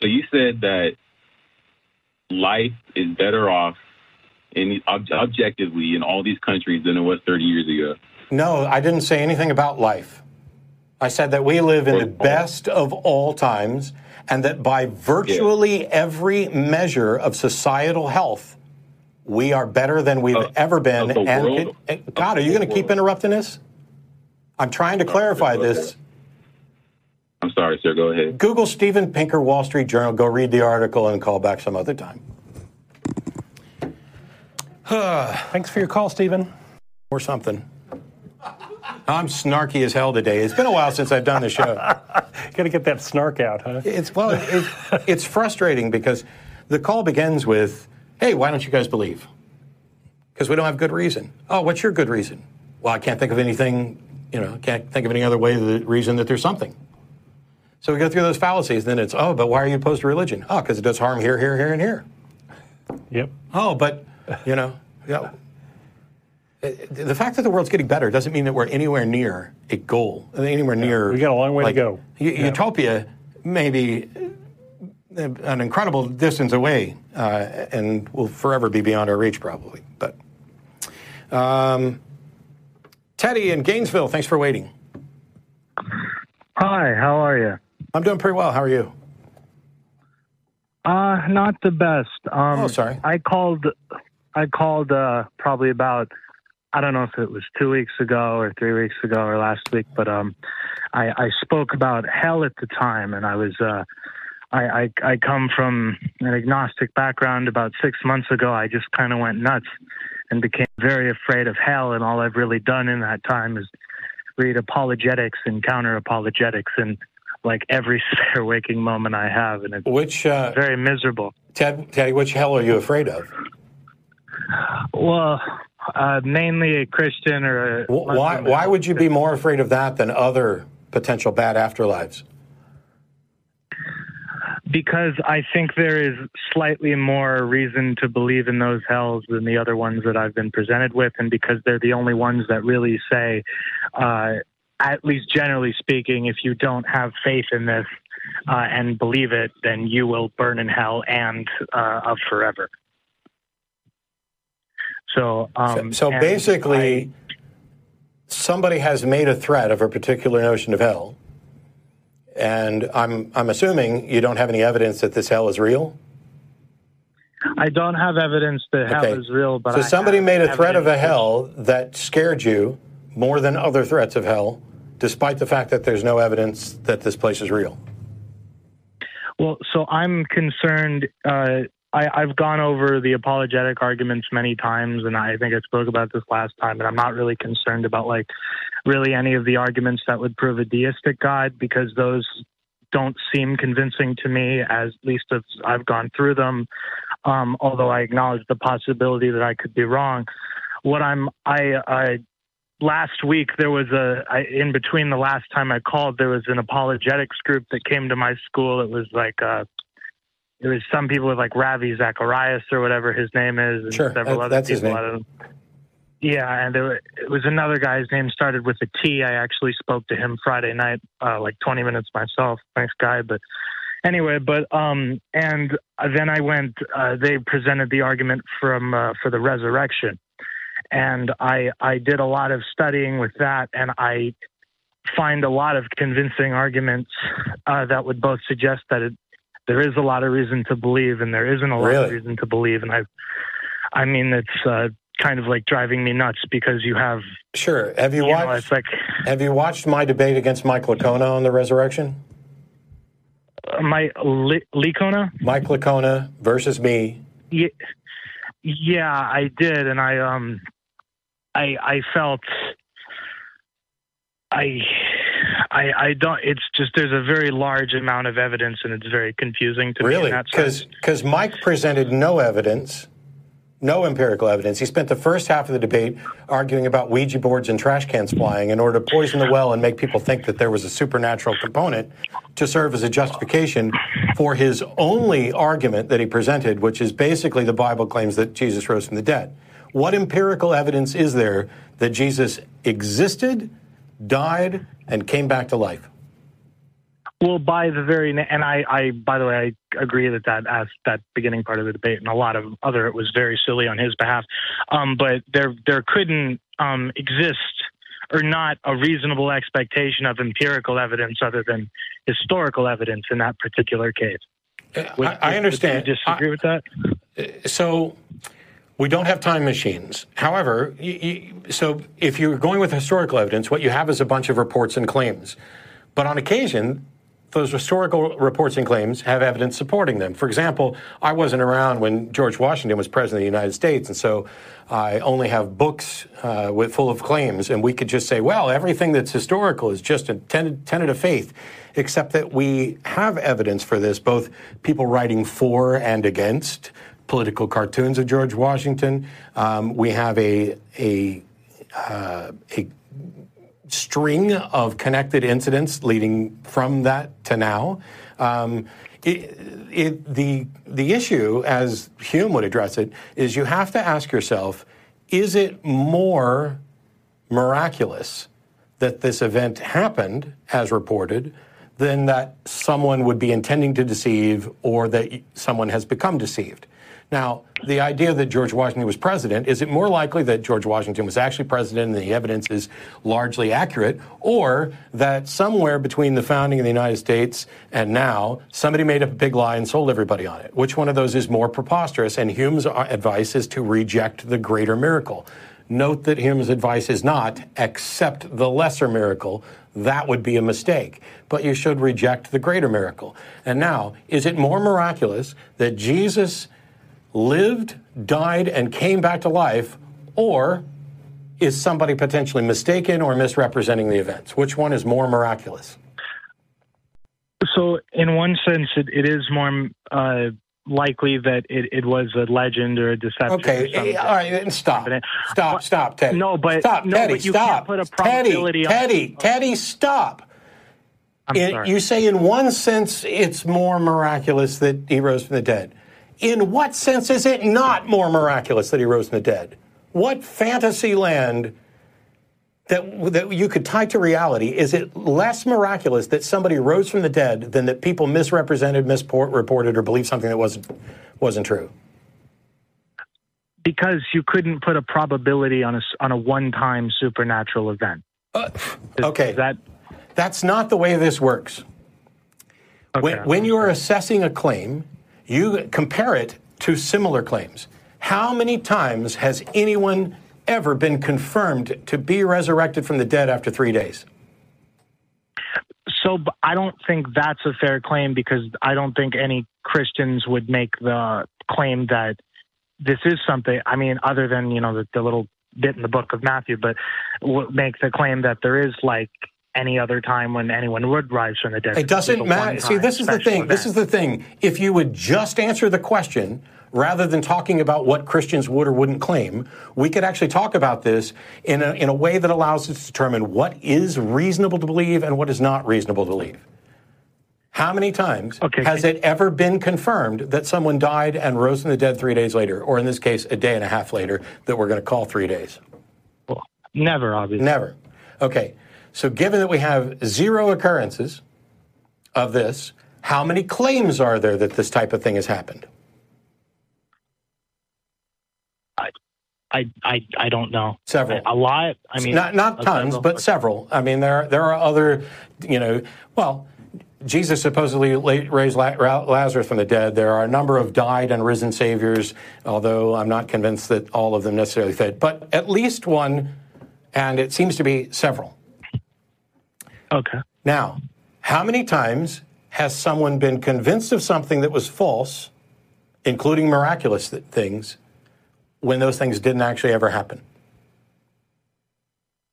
So you said that life is better off in ob- objectively in all these countries than it was 30 years ago. No, I didn't say anything about life. I said that we live in the best of all times and that by virtually every measure of societal health, we are better than we've Of- ever been. of the and world? Eh, God, are you going to keep interrupting this? I'm trying to clarify okay. this. I'm sorry, sir. Go ahead. Google Steven Pinker Wall Street Journal, go read the article and call back some other time. [sighs] Thanks for your call, Stephen. Or something. I'm snarky as hell today. It's been a while since I've done the show. [laughs] Got to get that snark out, huh? It's well, it, it's frustrating because the call begins with, "Hey, why don't you guys believe?" Because we don't have good reason. Oh, what's your good reason? Well, I can't think of anything. You know, can't think of any other way the reason that there's something. So we go through those fallacies. Then it's, oh, but why are you opposed to religion? Oh, because it does harm here, here, here, and here. Yep. Oh, but you know, yeah. The fact that the world's getting better doesn't mean that we're anywhere near a goal, anywhere near. we got a long way to like, go. u- Utopia may be uh, an incredible distance away, uh, and will forever be beyond our reach, probably. But um, Teddy in Gainesville, thanks for waiting. Hi, how are you? I'm doing pretty well. How are you? Uh, not the best. Um, Oh, sorry. I called. I called uh, probably about. I don't know if it was two weeks ago or three weeks ago or last week, but um, I, I spoke about hell at the time, and I was. Uh, I, I I come from an agnostic background. About six months ago, I just kind of went nuts and became very afraid of hell. And all I've really done in that time is read apologetics and counter apologetics and like every [laughs] spare waking moment I have, and it's Which uh, very miserable. Ted, Teddy? Which hell are you afraid of? Well, uh, mainly a Christian or a Why, Muslim. why would you be more afraid of that than other potential bad afterlives? Because I think there is slightly more reason to believe in those hells than the other ones that I've been presented with, and because they're the only ones that really say, uh, at least generally speaking, if you don't have faith in this uh, and believe it, then you will burn in hell and uh, of forever. So, um, so and basically, somebody has made a threat of a particular notion of hell, and I'm I'm assuming you don't have any evidence that this hell is real. I don't have evidence that hell Okay. is real, but so I somebody have made a threat of a hell that scared you more than other threats of hell, despite the fact that there's no evidence that this place is real. Well, so I'm concerned. Uh, I, I've gone over the apologetic arguments many times, and I think I spoke about this last time. And I'm not really concerned about like really any of the arguments that would prove a deistic God because those don't seem convincing to me. As least as I've gone through them, um, although I acknowledge the possibility that I could be wrong. What I'm I, I last week there was a I, in between the last time I called there was an apologetics group that came to my school. It was like uh, it was some people with like Ravi Zacharias or whatever his name is, and Sure, several that- other that's his people. name. I don't Yeah, and there, it was another guy's name started with a T. I actually spoke to him Friday night, uh, like 20 minutes myself. Nice guy, but anyway, but um, and then I went. Uh, they presented the argument from uh, for the resurrection, and I I did a lot of studying with that, and I find a lot of convincing arguments uh, that would both suggest that it, there is a lot of reason to believe, and there isn't a lot of reason to believe, and I I mean it's. Uh, kind of like driving me nuts because you have Sure. Have you you know watched it's like Have you watched my debate against Mike Licona on the resurrection? uh, my Li- Licona Mike Licona versus me. Yeah, yeah, I did, and I um, I I felt I. I, I don't. It's just there's a very large amount of evidence, and it's very confusing to me. Really? that. Because Mike presented no evidence, no empirical evidence. He spent the first half of the debate arguing about Ouija boards and trash cans flying in order to poison the well and make people think that there was a supernatural component to serve as a justification for his only argument that he presented, which is basically the Bible claims that Jesus rose from the dead. What empirical evidence is there that Jesus existed, died, and came back to life? Well, by the very and I, I by the way, I agree that that as that beginning part of the debate and a lot of other it was very silly on his behalf. Um, but there there couldn't um, exist or not a reasonable expectation of empirical evidence other than historical evidence in that particular case. Would- I, I understand. Would you disagree with that? so we don't have time machines. However, y y so if you're going with historical evidence, what you have is a bunch of reports and claims. But on occasion, those historical reports and claims have evidence supporting them. For example, I wasn't around when George Washington was president of the United States, and so I only have books uh, with, full of claims, and we could just say, well, everything that's historical is just a tenet, of faith, except that we have evidence for this, both people writing for and against political cartoons of George Washington. Um, we have a a uh, a string of connected incidents leading from that to now. Um, it, it, the the issue, as Hume would address it, is you have to ask yourself: Is it more miraculous that this event happened, as reported, than that someone would be intending to deceive or that someone has become deceived? Now, the idea that George Washington was president, is it more likely that George Washington was actually president and the evidence is largely accurate, or that somewhere between the founding of the United States and now, somebody made up a big lie and sold everybody on it? Which one of those is more preposterous? And Hume's uh, advice is to reject the greater miracle. Note that Hume's advice is not accept the lesser miracle. That would be a mistake. But you should reject the greater miracle. And now, is it more miraculous that Jesus lived, died, and came back to life, or is somebody potentially mistaken or misrepresenting the events? Which one is more miraculous? So, in one sense, it, it is more uh, likely that it, it was a legend or a deception. Okay, all right, stop, stop, stop, Teddy. No, but stop, no, Teddy, but you stop. can't put a probability Teddy, on Teddy, Teddy, stop. I'm It- sorry. you say in one sense it's more miraculous that he rose from the dead. In what sense is it not more miraculous that he rose from the dead? What fantasy land that, that you could tie to reality is it less miraculous that somebody rose from the dead than that people misrepresented, misreported, or believed something that wasn't wasn't true? because you couldn't put a probability on a on a one time supernatural event. Uh, is- okay. is that That's not the way this works. When, when you are assessing a claim, you compare it to similar claims. How many times has anyone ever been confirmed to be resurrected from the dead after three days? So I don't think that's a fair claim because I don't think any Christians would make the claim that this is something. I mean, other than you know the, the little bit in the book of Matthew, but make the claim that there is like any other time when anyone would rise from the dead. It doesn't matter. See, this is the thing. This is the thing. If you would just answer the question rather than talking about what Christians would or wouldn't claim, we could actually talk about this in a, in a way that allows us to determine what is reasonable to believe and what is not reasonable to believe. How many times Okay, has it ever been confirmed that someone died and rose from the dead three days later, or in this case, a day and a half later, that we're going to call three days? Well, never, obviously. Never. Okay. So, given that we have zero occurrences of this, how many claims are there that this type of thing has happened? I, I, I don't know. Several. A lot. I mean, not not tons, several. but several. I mean, there there are other, you know, well. Jesus supposedly raised Lazarus from the dead. There are a number of died and risen saviors, although I'm not convinced that all of them necessarily fit. But at least one, and it seems to be several. Okay. Now, how many times has someone been convinced of something that was false, including miraculous th- things, when those things didn't actually ever happen?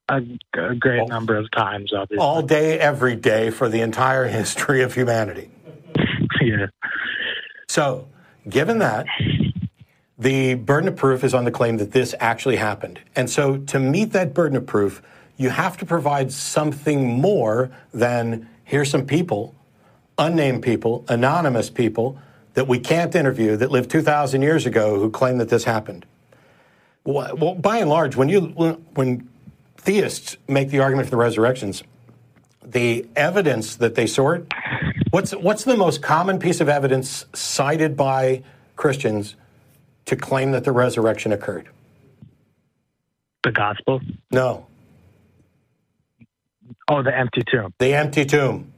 A, a great number of times, obviously. All day, every day, for the entire [laughs] history of humanity. [laughs] yeah. So, given that, the burden of proof is on the claim that this actually happened. And so, to meet that burden of proof, you have to provide something more than here's some people, unnamed people, anonymous people that we can't interview that lived 2,000 years ago who claim that this happened. Well, well, by and large, when you when theists make the argument for the resurrections, the evidence that they sort, what's what's the most common piece of evidence cited by Christians to claim that the resurrection occurred? The gospel. No, Oh, the empty tomb. the empty tomb.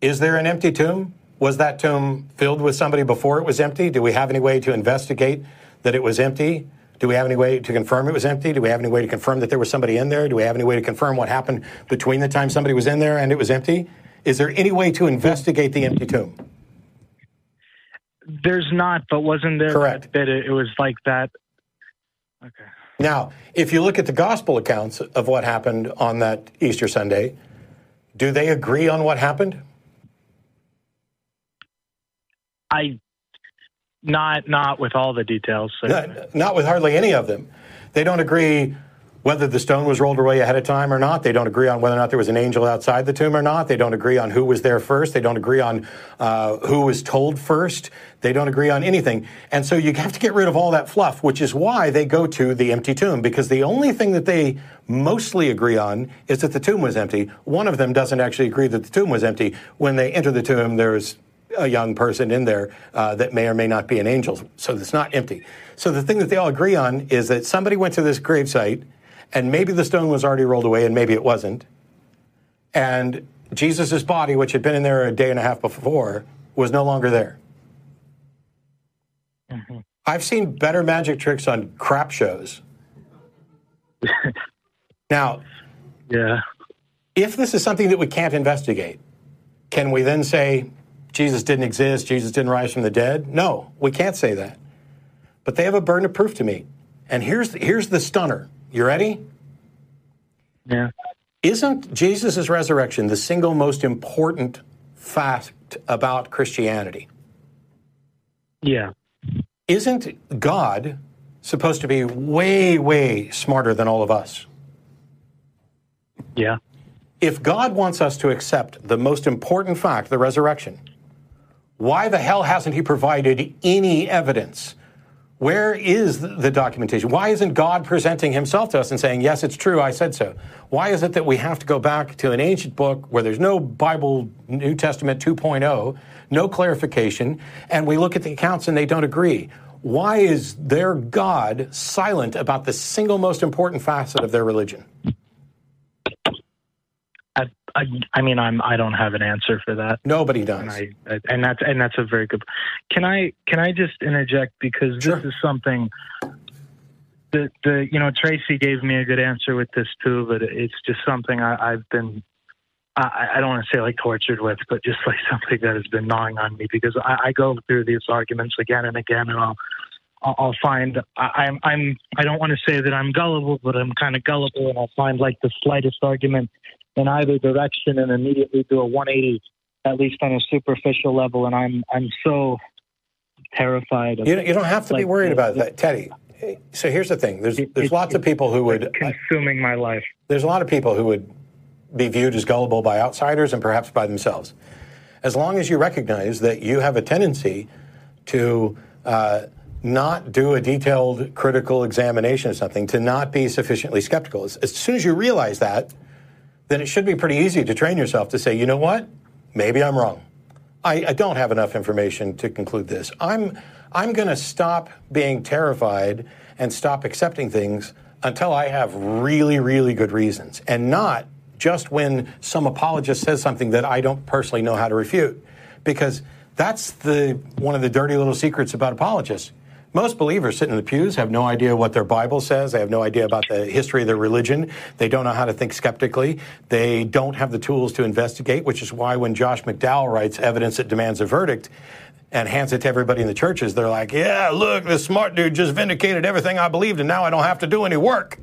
Is there an empty tomb? Was that tomb filled with somebody before it was empty? Do we have any way to investigate that it was empty? Do we have any way to confirm it was empty? Do we have any way to confirm that there was somebody in there? Do we have any way to confirm what happened between the time somebody was in there and it was empty? Is there any way to investigate the empty tomb? There's not, but wasn't there Correct. that it, it was like that? Okay. Now, if you look at the gospel accounts of what happened on that Easter Sunday, do they agree on what happened? I not not with all the details. so- Not, not with hardly any of them. They don't agree whether the stone was rolled away ahead of time or not. They don't agree on whether or not there was an angel outside the tomb or not. They don't agree on who was there first. They don't agree on uh, who was told first. They don't agree on anything. And so you have to get rid of all that fluff, which is why they go to the empty tomb, because the only thing that they mostly agree on is that the tomb was empty. One of them doesn't actually agree that the tomb was empty. When they enter the tomb, there's a young person in there uh, that may or may not be an angel, so it's not empty. So the thing that they all agree on is that somebody went to this gravesite and maybe the stone was already rolled away and maybe it wasn't. And Jesus' body, which had been in there a day and a half before, was no longer there. Mm-hmm. I've seen better magic tricks on crap shows. [laughs] now, yeah. If this is something that we can't investigate, can we then say Jesus didn't exist, Jesus didn't rise from the dead? No, we can't say that. But they have a burden of proof to meet. And here's here's the stunner. You ready? Yeah. Isn't Jesus' resurrection the single most important fact about Christianity? Yeah. Isn't God supposed to be way, way smarter than all of us? Yeah. If God wants us to accept the most important fact, the resurrection, why the hell hasn't He provided any evidence where is the documentation? Why isn't God presenting himself to us and saying, Yes, it's true, I said so? Why is it that we have to go back to an ancient book where there's no Bible, New Testament 2.0, no clarification, and we look at the accounts and they don't agree? Why is their God silent about the single most important facet of their religion? I, I mean, I'm I don't have an answer for that. Nobody does, and, I, and that's and that's a very good. Can I can I just interject because sure. this is something that the you know Tracy gave me a good answer with this too, but it's just something I, I've been I, I, don't want to say like tortured with, but just like [laughs] something that has been gnawing on me because I, I go through these arguments again and again, and I'll I'll find I, I'm I'm I don't want to say that I'm gullible, but I'm kind of gullible, and I'll find like the slightest argument in either direction and immediately do a 180, at least on a superficial level. And I'm I'm so terrified. Of, you, don't, you don't have to like, be worried about that, Teddy. So here's the thing: there's there's it, lots of people who would consuming my life. There's a lot of people who would be viewed as gullible by outsiders and perhaps by themselves. As long as you recognize that you have a tendency to uh, not do a detailed critical examination of something, to not be sufficiently skeptical. As, as soon as you realize that, then it should be pretty easy to train yourself to say, you know what? Maybe I'm wrong. I, I don't have enough information to conclude this. I'm, I'm going to stop being terrified and stop accepting things until I have really, really good reasons and not just when some apologist says something that I don't personally know how to refute. Because that's the, one of the dirty little secrets about apologists. Most believers sitting in the pews have no idea what their Bible says. They have no idea about the history of their religion. They don't know how to think skeptically. They don't have the tools to investigate, which is why when Josh McDowell writes evidence that demands a verdict, and hands it to everybody in the churches, they're like, yeah, look, this smart dude just vindicated everything I believed, and now I don't have to do any work.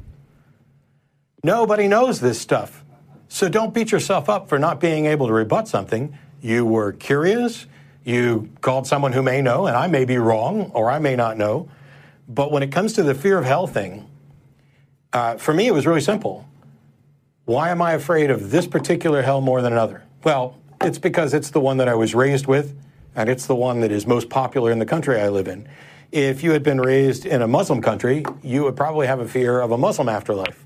Nobody knows this stuff. So don't beat yourself up for not being able to rebut something. You were curious, you called someone who may know, and I may be wrong or I may not know. But when it comes to the fear of hell thing, uh, for me, it was really simple. Why am I afraid of this particular hell more than another? Well, it's because it's the one that I was raised with, and it's the one that is most popular in the country I live in. If you had been raised in a Muslim country, you would probably have a fear of a Muslim afterlife.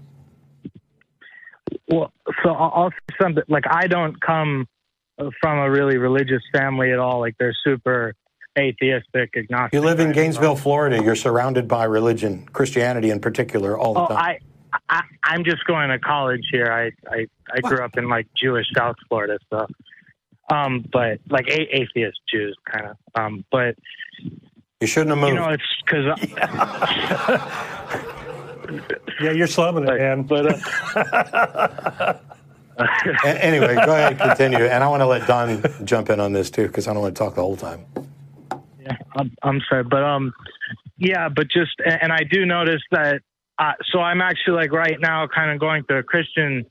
Well, so I'll say something like I don't come from a really religious family at all. Like they're super atheistic, agnostic. You live in Gainesville, Florida. You're surrounded by religion, Christianity in particular, all the oh, time. I, I, I'm just going to college here. I, I, I grew up in like Jewish South Florida, so, um, but like a- atheist Jews kind of. Um, but you shouldn't have moved. You know, it's because. [laughs] yeah, you're slumming it, man. But. Uh, [laughs] anyway, go ahead, and continue. And I want to let Don jump in on this too, because I don't want to talk the whole time. Yeah, I'm, I'm sorry, but um, yeah, but just and I do notice that. Uh, so I'm actually like right now, kind of going through a Christian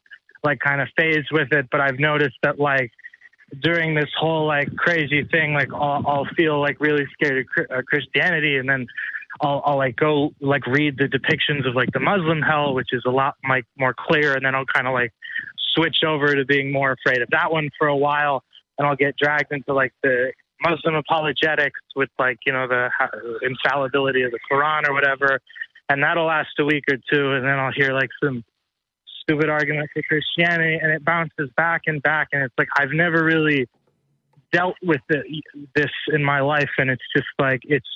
like kind of phase with it, but I've noticed that like during this whole like crazy thing, like I'll, I'll feel like really scared of uh, Christianity, and then I'll, I'll like go like read the depictions of like the Muslim hell, which is a lot like more clear, and then I'll kind of like switch over to being more afraid of that one for a while, and I'll get dragged into like the Muslim apologetics with like you know the uh, infallibility of the Quran or whatever, and that'll last a week or two, and then I'll hear like some stupid argument for Christianity, and it bounces back and back, and it's like I've never really dealt with the, this in my life, and it's just like it's.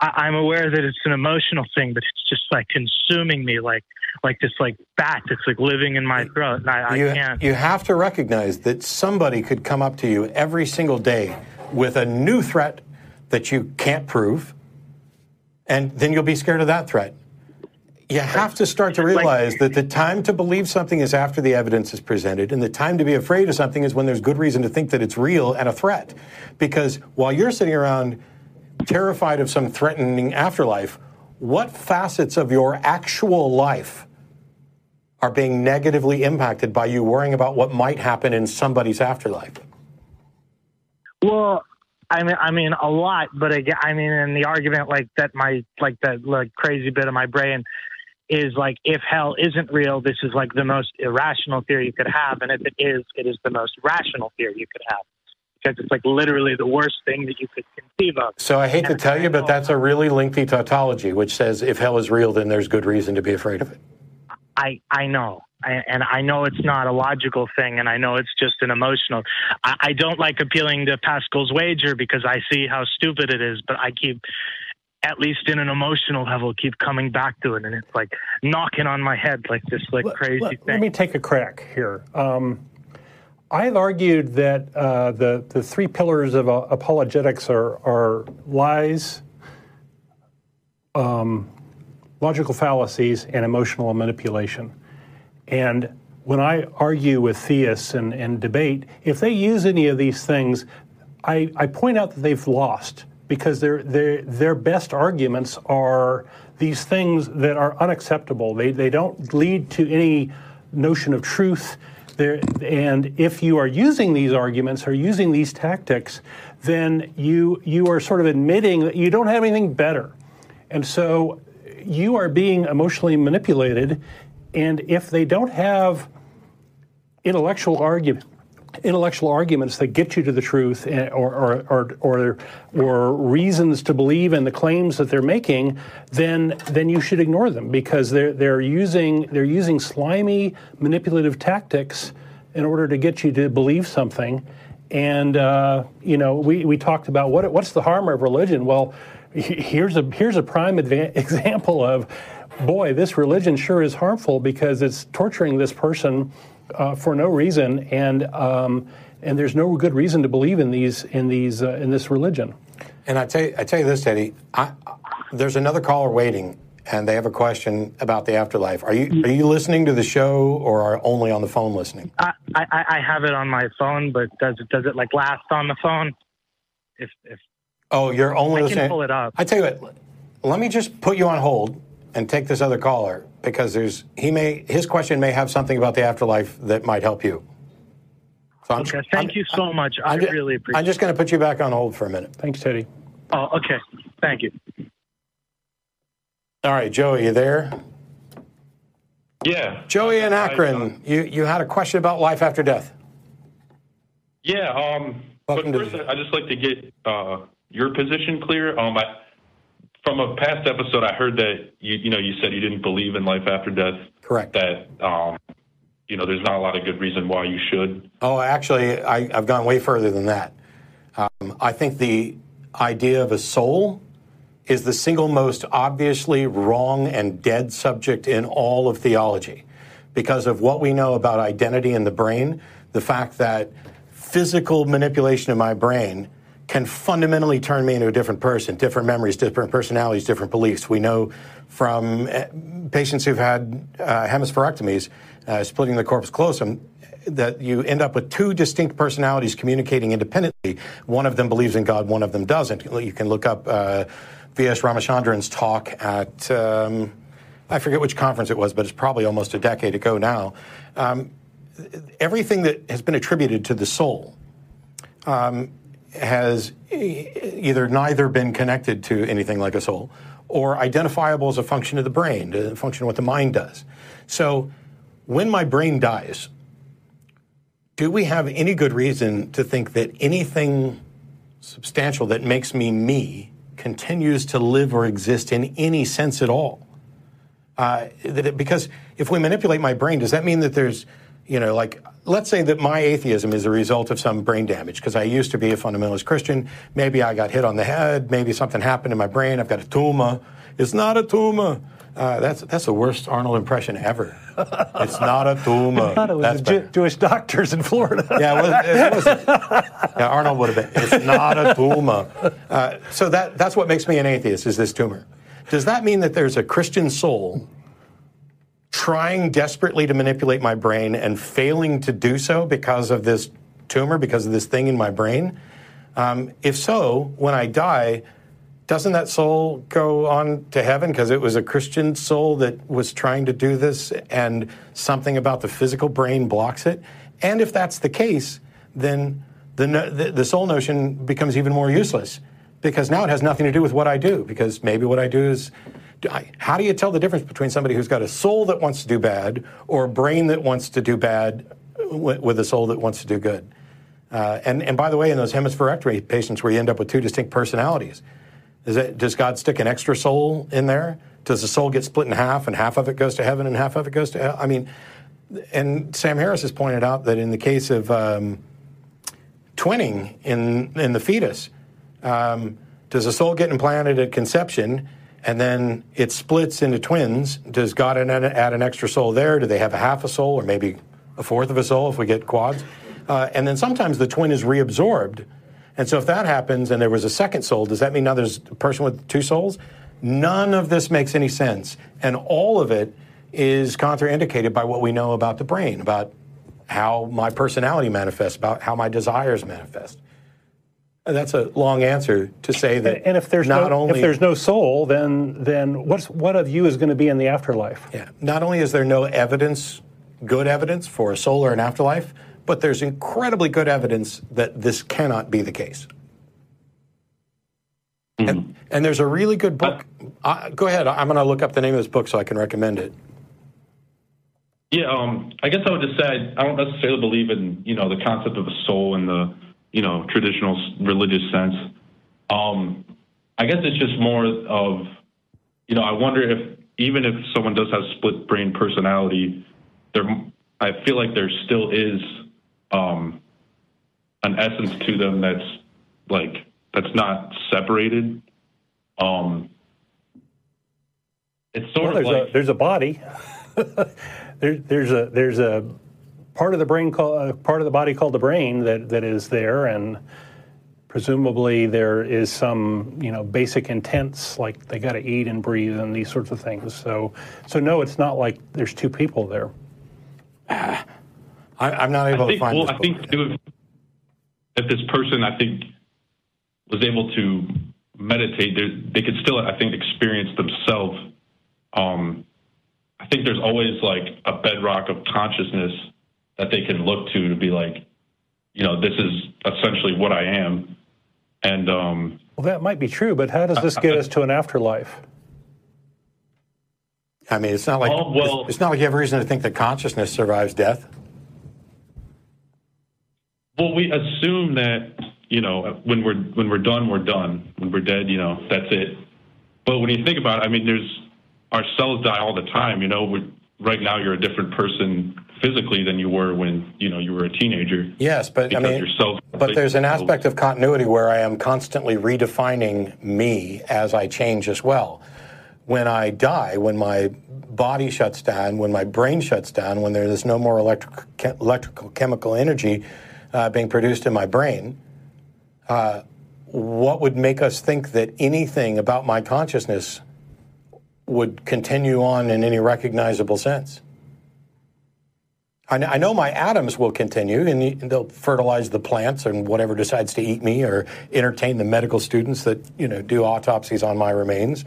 I, I'm aware that it's an emotional thing, but it's just like consuming me, like like this like bat that's like living in my throat, and I, you, I can't. You have to recognize that somebody could come up to you every single day with a new threat that you can't prove, and then you'll be scared of that threat you have to start to realize that the time to believe something is after the evidence is presented, and the time to be afraid of something is when there's good reason to think that it's real and a threat. Because while you're sitting around terrified of some threatening afterlife, what facets of your actual life are being negatively impacted by you worrying about what might happen in somebody's afterlife? Well, I mean, I mean a lot, but again, I mean, in the argument like that, my like that like crazy bit of my brain is like if hell isn't real, this is like the most irrational theory you could have, and if it is, it is the most rational theory you could have because it's like literally the worst thing that you could conceive of. So I hate and to tell you, but that's a really lengthy tautology, which says if hell is real, then there's good reason to be afraid of it. I I know. I, and I know it's not a logical thing, and I know it's just an emotional. I, I don't like appealing to Pascal's wager because I see how stupid it is, but I keep at least in an emotional level, keep coming back to it, and it's like knocking on my head like this, like let, crazy let, thing. Let me take a crack here. Um, I've argued that uh, the the three pillars of uh, apologetics are are lies, um, logical fallacies, and emotional manipulation. And when I argue with theists and, and debate, if they use any of these things, I, I point out that they've lost because their their their best arguments are these things that are unacceptable. They they don't lead to any notion of truth. There, and if you are using these arguments or using these tactics, then you you are sort of admitting that you don't have anything better, and so you are being emotionally manipulated. And if they don't have intellectual argument intellectual arguments that get you to the truth eh, or, or, or, or, or reasons to believe in the claims that they're making, then, then you should ignore them because they're, they're, using, they're using slimy, manipulative tactics in order to get you to believe something. And, uh, you know, we, we talked about what, what's the harm of religion? Well, here's a, here's a prime adva- [laughs] example of, boy, this religion sure is harmful because it's torturing this person uh, for no reason, and um, and there's no good reason to believe in these in these uh, in this religion. And I tell you, I tell you this, Teddy. I, there's another caller waiting, and they have a question about the afterlife. Are you are you listening to the show, or are only on the phone listening? I, I, I have it on my phone, but does it does it like last on the phone? If if oh, you're only I listening. can pull it up. I tell you what. Let me just put you on hold and take this other caller because there's he may his question may have something about the afterlife that might help you. So I'm, okay, thank I'm, you so much. I just, really appreciate. I'm just going to put you back on hold for a minute. Thanks, Teddy. Oh, okay. Thank you. All right, Joey, you there? Yeah. Joey in Akron, I, you you had a question about life after death. Yeah. Um. Welcome but first, I just like to get uh, your position clear. Um. I, from a past episode, I heard that you you know you said you didn't believe in life after death. Correct. That um, you know, there's not a lot of good reason why you should. Oh, actually, I, have gone way further than that. Um, I think the idea of a soul is the single most obviously wrong and dead subject in all of theology because of what we know about identity in the brain, the fact that physical manipulation of my brain can fundamentally turn me into a different person, different memories, different personalities, different beliefs. We know from eh, patients who've had uh, hemispherectomies, uh, splitting the corpus callosum, that you end up with two distinct personalities communicating independently. One of them believes in God, one of them doesn't. You can look up uh, V.S. Ramachandran's talk at, um, I forget which conference it was, but it's probably almost a decade ago now. Um, everything that has been attributed to the soul um, has either neither been connected to anything like a soul or identifiable as a function of the brain, a function of what the mind does. So when my brain dies, do we have any good reason to think that anything substantial that makes me me continues to live or exist in any sense at all? Uh, it, because if we manipulate my brain, does that mean that there's, you know, like, let's say that my atheism is a result of some brain damage because I used to be a fundamentalist Christian. Maybe I got hit on the head. Maybe something happened in my brain. I've got a tumor. It's not a tumor. Uh, that's that's the worst Arnold impression ever. It's not a tumor. [laughs] I thought it was that's Jewish doctors in Florida. yeah, it was, it was, [laughs] yeah, Arnold would have been. It's not a tumor. Uh, so that that's what makes me an atheist is this tumor. Does that mean that there's a Christian soul trying desperately to manipulate my brain and failing to do so because of this tumor, because of this thing in my brain? Um, if so, when I die, doesn't that soul go on to heaven because it was a Christian soul that was trying to do this and something about the physical brain blocks it? And if that's the case, then the, the, the soul notion becomes even more useless because now it has nothing to do with what I do because maybe what I do is. How do you tell the difference between somebody who's got a soul that wants to do bad or a brain that wants to do bad with a soul that wants to do good? Uh, and, and by the way, in those hemispherectomy patients where you end up with two distinct personalities, it, does God stick an extra soul in there? Does the soul get split in half and half of it goes to heaven and half of it goes to hell? I mean, and Sam Harris has pointed out that in the case of um, twinning in, in the fetus, um, does a soul get implanted at conception and then it splits into twins? Does God add, an extra soul there? Do they have a half a soul or maybe a fourth of a soul if we get quads? Uh, and then sometimes the twin is reabsorbed and so if that happens and there was a second soul, does that mean now there's a person with two souls? None of this makes any sense. And all of it is contraindicated by what we know about the brain, about how my personality manifests, about how my desires manifest. And that's a long answer to say that. And if there's not no, only if there's no soul, then then what's what of you is going to be in the afterlife? Yeah. Not only is there no evidence, good evidence for a soul or an afterlife, but there's incredibly good evidence that this cannot be the case. Mm-hmm. And, and, there's a really good book. Uh, go ahead. I'm going to look up the name of this book so I can recommend it. Yeah, um, I guess I would just say I don't necessarily believe in you know the concept of a soul in the you know traditional religious sense. Um, I guess it's just more of you know I wonder if even if someone does have split brain personality, there I feel like there still is um, an essence to them that's like that's not separated. Um, it's sort well, of there's like a, there's a body. [laughs] there, there's a there's a part of the brain called uh, part of the body called the brain that, that is there and presumably there is some you know basic intents like they got to eat and breathe and these sorts of things so so no it's not like there's two people there [sighs] I, am not able think, to find. Well, I think if, if, this person, I think, was able to meditate, they could still, I think, experience themselves. Um, I think there's always like a bedrock of consciousness that they can look to to be like, you know, this is essentially what I am. And um, well, that might be true, but how does this get I, us to an afterlife? I mean, it's not like oh, well, it's, it's, not like you have reason to think that consciousness survives death. Well, we assume that you know when we're when we're done, we're done. When we're dead, you know that's it. But when you think about it, I mean, there's our cells die all the time. You know, right now you're a different person physically than you were when you know you were a teenager. Yes, but I mean, but there's an aspect of continuity where I am constantly redefining me as I change as well. When I die, when my body shuts down, when my brain shuts down, when there is no more electric, electrical chemical energy uh, being produced in my brain, uh, what would make us think that anything about my consciousness would continue on in any recognizable sense? I, know my atoms will continue and they'll fertilize the plants and whatever decides to eat me or entertain the medical students that you know do autopsies on my remains.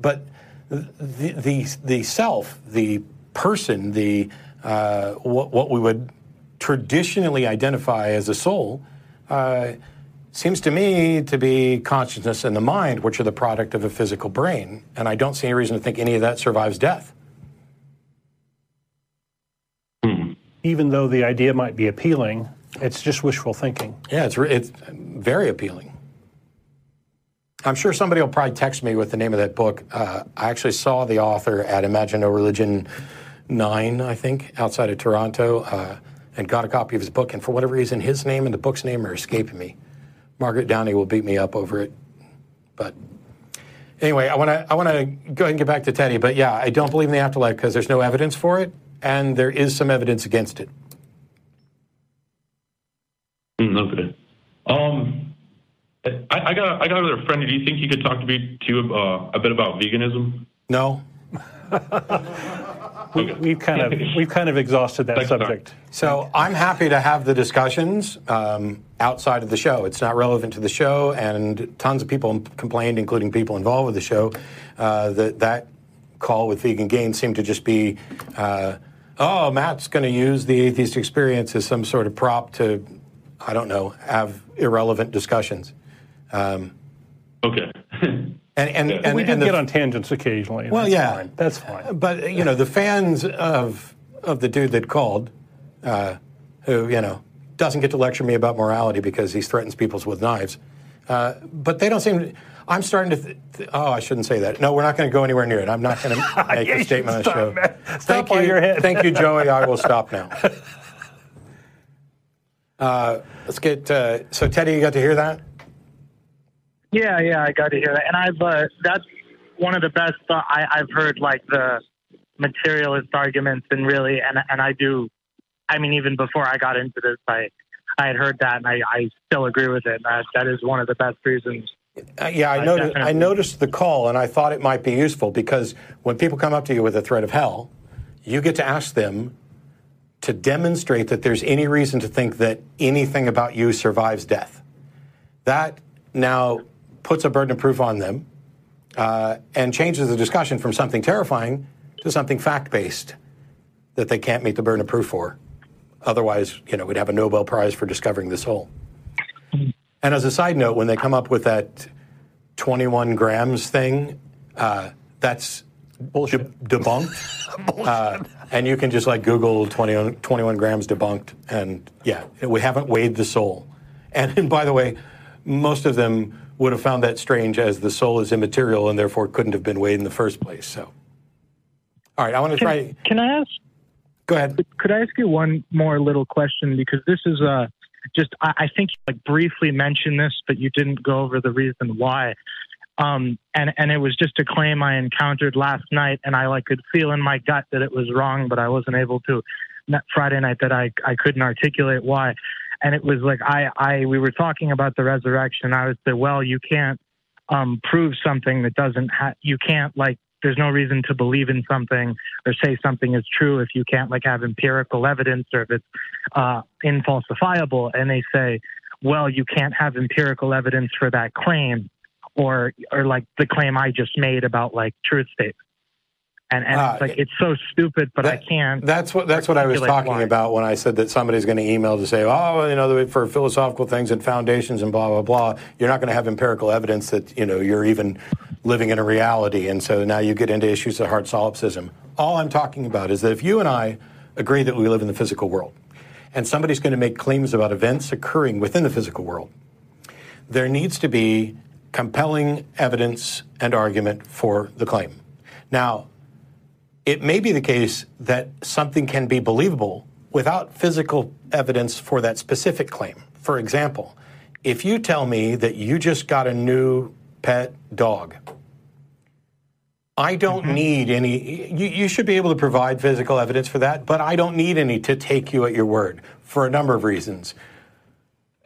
But the, the, the self, the person, the, uh, what, what we would traditionally identify as a soul uh, seems to me to be consciousness and the mind, which are the product of a physical brain. And I don't see any reason to think any of that survives death. Even though the idea might be appealing, it's just wishful thinking. Yeah, it's, it's very appealing. I'm sure somebody will probably text me with the name of that book. Uh, I actually saw the author at Imagine No Religion 9, I think, outside of Toronto, uh, and got a copy of his book. And for whatever reason, his name and the book's name are escaping me. Margaret Downey will beat me up over it. But anyway, I want to I want to go ahead and get back to Teddy. But yeah, I don't believe in the afterlife because there's no evidence for it, and there is some evidence against it. Mm, okay. Um, I, I, got I got another friend. Do you think you could talk to me to uh, a bit about veganism? No. [laughs] we, we've kind of we've kind of exhausted that Thanks, subject. So I'm happy to have the discussions um, outside of the show. It's not relevant to the show, and tons of people complained, including people involved with the show, uh, that that call with Vegan Gain seemed to just be, uh, oh, Matt's going to use the atheist experience as some sort of prop to, I don't know, have irrelevant discussions. Um, Okay. [laughs] and and, Yeah. and, we do and the- get on tangents occasionally. Well, that's yeah. fine. that's fine. But you know, the fans of of the dude that called, uh, who you know doesn't get to lecture me about morality because he threatens people with knives, uh, but they don't seem. To, I'm starting to. Th- th- oh, I shouldn't say that. No, we're not going to go anywhere near it. I'm not going [laughs] to make Yeah, a statement on should the show. stop, man. Stop Thank while you, you're ahead. thank you, Joey. I will [laughs] stop now. Uh, let's get. Uh, so, Teddy, you got to hear that. Yeah, yeah, I got to hear that, and I've uh, that's one of the best uh, I, I've heard, like the materialist arguments, and really, and and I do, I mean, even before I got into this, I I had heard that, and I, I still agree with it. That that is one of the best reasons. Uh, yeah, I, noticed, I noticed the call, and I thought it might be useful because when people come up to you with a threat of hell, you get to ask them to demonstrate that there's any reason to think that anything about you survives death. That now puts a burden of proof on them uh, and changes the discussion from something terrifying to something fact based that they can't meet the burden of proof for. Otherwise, you know, we'd have a Nobel Prize for discovering the soul. And as a side note, when they come up with that 21 grams thing, uh, that's Bullshit. de- debunked. [laughs] uh, and you can just like Google 20, 21 grams debunked. And yeah, we haven't weighed the soul. And, and [laughs] by the way, most of them would have found that strange as the soul is immaterial and therefore couldn't have been weighed in the first place. So, all right, I want to try. Can I ask? Go ahead. Could I ask you one more little question because this is uh just I, I think you like briefly mentioned this, but you didn't go over the reason why. Um, and and it was just a claim I encountered last night, and I like could feel in my gut that it was wrong, but I wasn't able to. That Friday night that I I couldn't articulate why, and it was like I I we were talking about the resurrection. I would say, well, you can't um, prove something that doesn't ha- you can't like there's no reason to believe in something or say something is true if you can't like have empirical evidence or if it's uh, infalsifiable. And they say well you can't have empirical evidence for that claim or or like the claim i just made about like truth statement and, and Ah, it's like it's so stupid but i can't That's what that's what I was talking why. about when I said that somebody's going to email to say, oh, you know, for philosophical things and foundations and blah blah blah. You're not going to have empirical evidence that you know you're even living in a reality, and so now you get into issues of hard solipsism. All I'm talking about is that if you and I agree that we live in the physical world, and somebody's going to make claims about events occurring within the physical world, there needs to be compelling evidence and argument for the claim. Now, it may be the case that something can be believable without physical evidence for that specific claim. For example, if you tell me that you just got a new pet dog, I don't mm-hmm. need any, you, you should be able to provide physical evidence for that, but I don't need any to take you at your word for a number of reasons.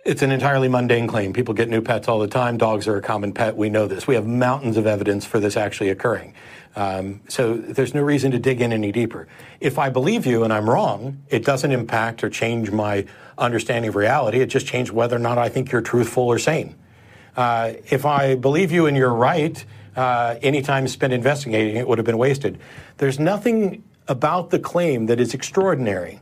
It's an entirely mundane claim. People get new pets all the time. Dogs are a common pet. We know this. We have mountains of evidence for this actually occurring. Um, so there's no reason to dig in any deeper. If I believe you and I'm wrong, it doesn't impact or change my understanding of reality. It just changes whether or not I think you're truthful or sane. Uh, if I believe you and you're right, uh, any time spent investigating it would have been wasted. There's nothing about the claim that is extraordinary.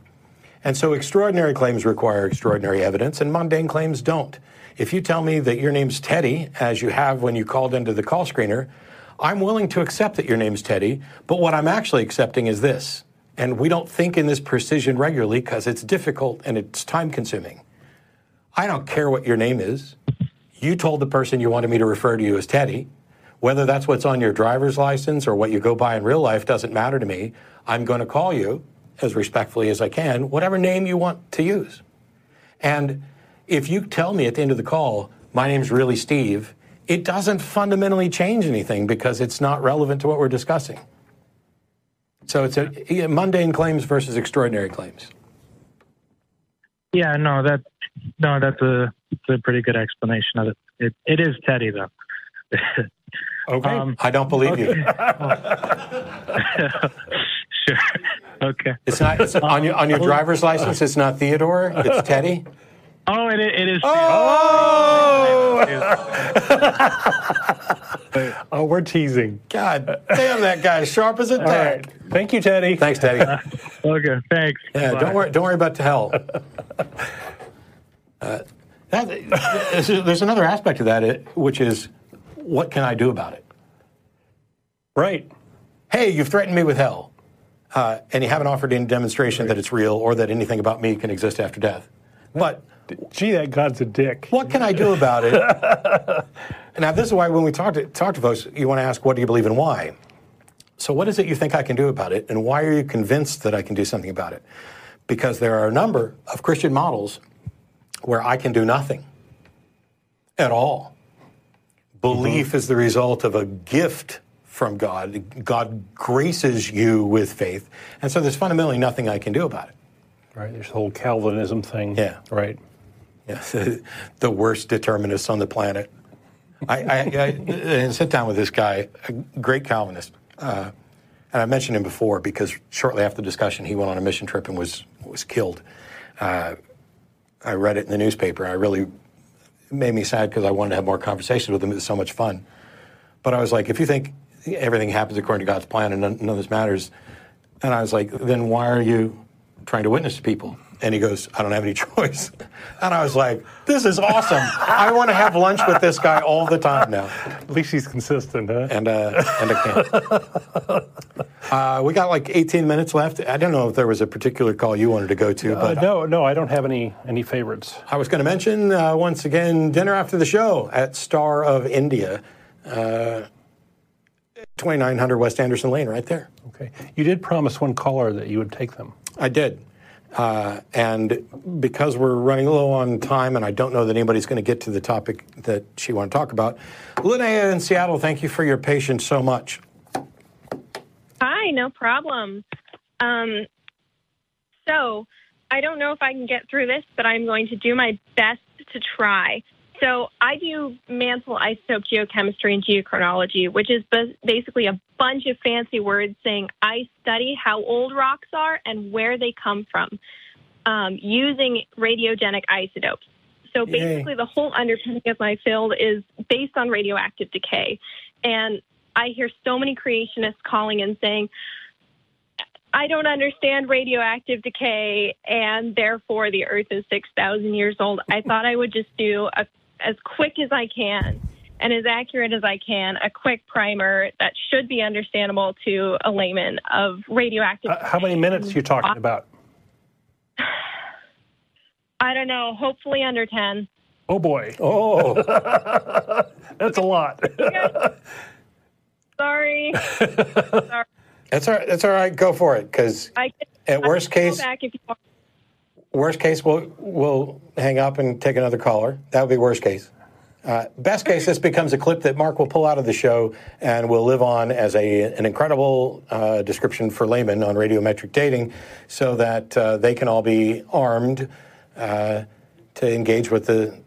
And so extraordinary claims require extraordinary evidence, and mundane claims don't. If you tell me that your name's Teddy, as you have when you called into the call screener, I'm willing to accept that your name's Teddy, but what I'm actually accepting is this. And we don't think in this precision regularly because it's difficult and it's time consuming. I don't care what your name is. You told the person you wanted me to refer to you as Teddy. Whether that's what's on your driver's license or what you go by in real life doesn't matter to me. I'm going to call you as respectfully as I can, whatever name you want to use. And if you tell me at the end of the call, my name's really Steve, it doesn't fundamentally change anything because it's not relevant to what we're discussing. So it's a, mundane claims versus extraordinary claims. Yeah, no, that no, that's a, a pretty good explanation of it. It, it is Teddy though. okay, um, I don't believe okay. you. [laughs] [laughs] [laughs] sure. [laughs] Okay. It's not it's on your on your driver's license. It's not Theodore. It's Teddy. Oh, it, it is. Oh! [laughs] oh, we're teasing. God damn, that guy sharp as a tack. Right. Thank you, Teddy. Thanks, Teddy. [laughs] okay, thanks. Yeah, Bye. don't worry. Don't worry about the hell. Uh, that, there's another aspect to that, which is, what can I do about it? Right. Hey, you've threatened me with hell, uh, and you haven't offered any demonstration that it's real or that anything about me can exist after death. But gee, that God's a dick. What can I do about it? [laughs] now, this is why when we talk to, talk to folks, you want to ask, what do you believe and why? So, what is it you think I can do about it, and why are you convinced that I can do something about it? Because there are a number of Christian models where I can do nothing at all. Belief mm-hmm. is the result of a gift from God. God graces you with faith. And so there's fundamentally nothing I can do about it. Right. There's the whole Calvinism thing. Yeah. Right. Yeah. [laughs] the worst determinists on the planet. I, I, I, sit down with this guy, a great Calvinist. Uh, and I mentioned him before because shortly after the discussion, he went on a mission trip and was was killed. Uh, I read it in the newspaper. I really made me sad because I wanted to have more conversations with him. It was so much fun. But I was like, if you think everything happens according to God's plan and none, none of this matters, and I was like, then why are you trying to witness to people? And he goes, I don't have any [laughs] choice. And I was like, this is awesome. I want to have lunch with this guy all the time now. At least he's consistent, huh? And, uh, and I can't. [laughs] uh, we got like 18 minutes left. I don't know if there was a particular call you wanted to go to. Uh, but no, no, I don't have any, any favorites. I was going to mention, uh, once again, dinner after the show at Star of India. Uh, 2900 West Anderson Lane, right there. Okay. You did promise one caller that you would take them. I did. Uh, and because we're running low on time, and I don't know that anybody's going to get to the topic that she want to talk about, Linnea in Seattle, thank you for your patience so much. Hi, no problem. Um, so I don't know if I can get through this, but I'm going to do my best to try. So I do mantle isotope geochemistry and geochronology, which is basically a bunch of fancy words saying I study how old rocks are and where they come from um, using radiogenic isotopes. So basically, Yay. the whole underpinning of my field is based on radioactive decay. And I hear so many creationists calling and saying, I don't understand radioactive decay, and therefore the Earth is 6,000 years old. I [laughs] thought I would just do a as quick as I can and as accurate as I can, a quick primer that should be understandable to a layman of radioactive. Uh, how many minutes are you talking about? [sighs] I don't know. Hopefully under 10. Oh, boy. [laughs] Oh, [laughs] that's a lot. [laughs] Sorry. Sorry. That's all right. That's all right. Go for it. Because at worst case, worst case, we'll we'll hang up and take another caller. That would be worst case. Uh, best case, this becomes a clip that Mark will pull out of the show and will live on as a an incredible uh, description for laymen on radiometric dating, so that uh, they can all be armed uh, to engage with the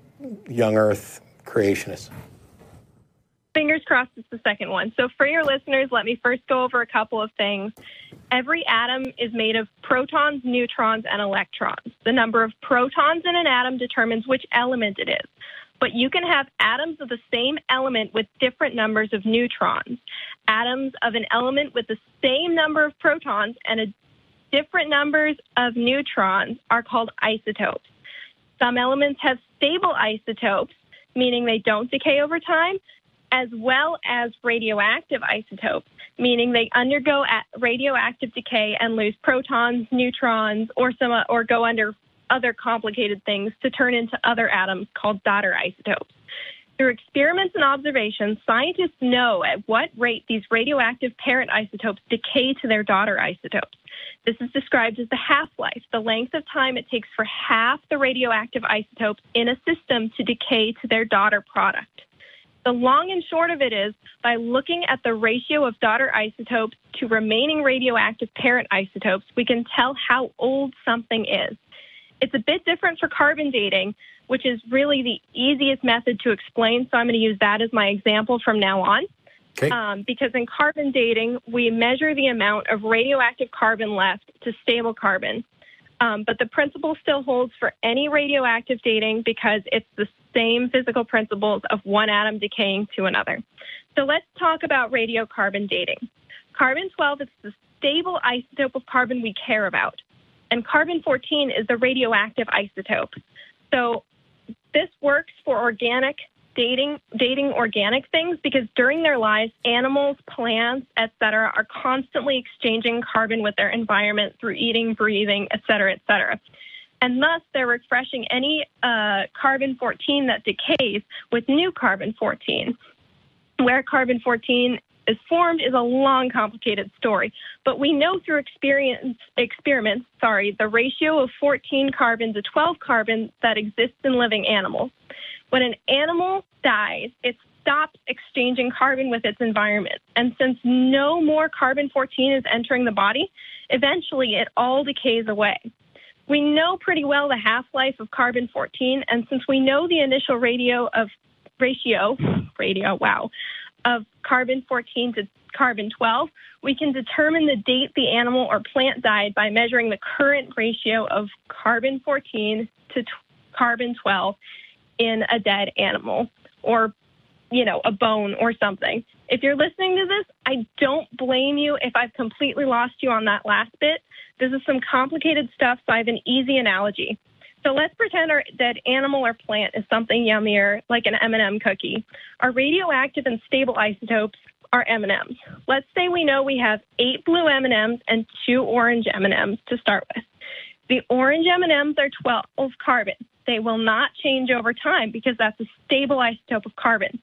young Earth creationists fingers crossed it's the second one. So, for your listeners, let me first go over a couple of things. Every atom is made of protons, neutrons, and electrons. The number of protons in an atom determines which element it is. But you can have atoms of the same element with different numbers of neutrons. Atoms of an element with the same number of protons and a different numbers of neutrons are called isotopes. Some elements have stable isotopes, meaning they don't decay over time, as well as radioactive isotopes, meaning they undergo radioactive decay and lose protons, neutrons, or some or go under other complicated things to turn into other atoms called daughter isotopes. Through experiments and observations, scientists know at what rate these radioactive parent isotopes decay to their daughter isotopes. This is described as the half life, the length of time it takes for half the radioactive isotopes in a system to decay to their daughter product. The long and short of it is by looking at the ratio of daughter isotopes to remaining radioactive parent isotopes, we can tell how old something is. It's a bit different for carbon dating, which is really the easiest method to explain. So I'm going to use that as my example from now on. Okay. Um, because in carbon dating, we measure the amount of radioactive carbon left to stable carbon. Um, but the principle still holds for any radioactive dating because it's the same physical principles of one atom decaying to another. So let's talk about radiocarbon dating. Carbon 12 is the stable isotope of carbon we care about, and carbon 14 is the radioactive isotope. So this works for organic dating dating organic things because during their lives animals plants etc are constantly exchanging carbon with their environment through eating breathing etc etc and thus they're refreshing any uh, carbon 14 that decays with new carbon 14. Where carbon 14 is formed is a long, complicated story, but we know through experience, experiments, sorry, the ratio of 14 carbon to 12 carbon that exists in living animals. When an animal dies, it stops exchanging carbon with its environment. And since no more carbon 14 is entering the body, eventually it all decays away. We know pretty well the half-life of carbon 14, and since we know the initial radio of ratio, radio, wow, of carbon 14 to carbon 12, we can determine the date the animal or plant died by measuring the current ratio of carbon 14 to t- carbon 12 in a dead animal or you know, a bone or something. If you're listening to this, I don't blame you if I've completely lost you on that last bit. This is some complicated stuff, so I have an easy analogy. So let's pretend our dead animal or plant is something yummier, like an M&M cookie. Our radioactive and stable isotopes are M&Ms. Let's say we know we have eight blue M&Ms and two orange M&Ms to start with. The orange M&Ms are 12 carbon. They will not change over time because that's a stable isotope of carbon.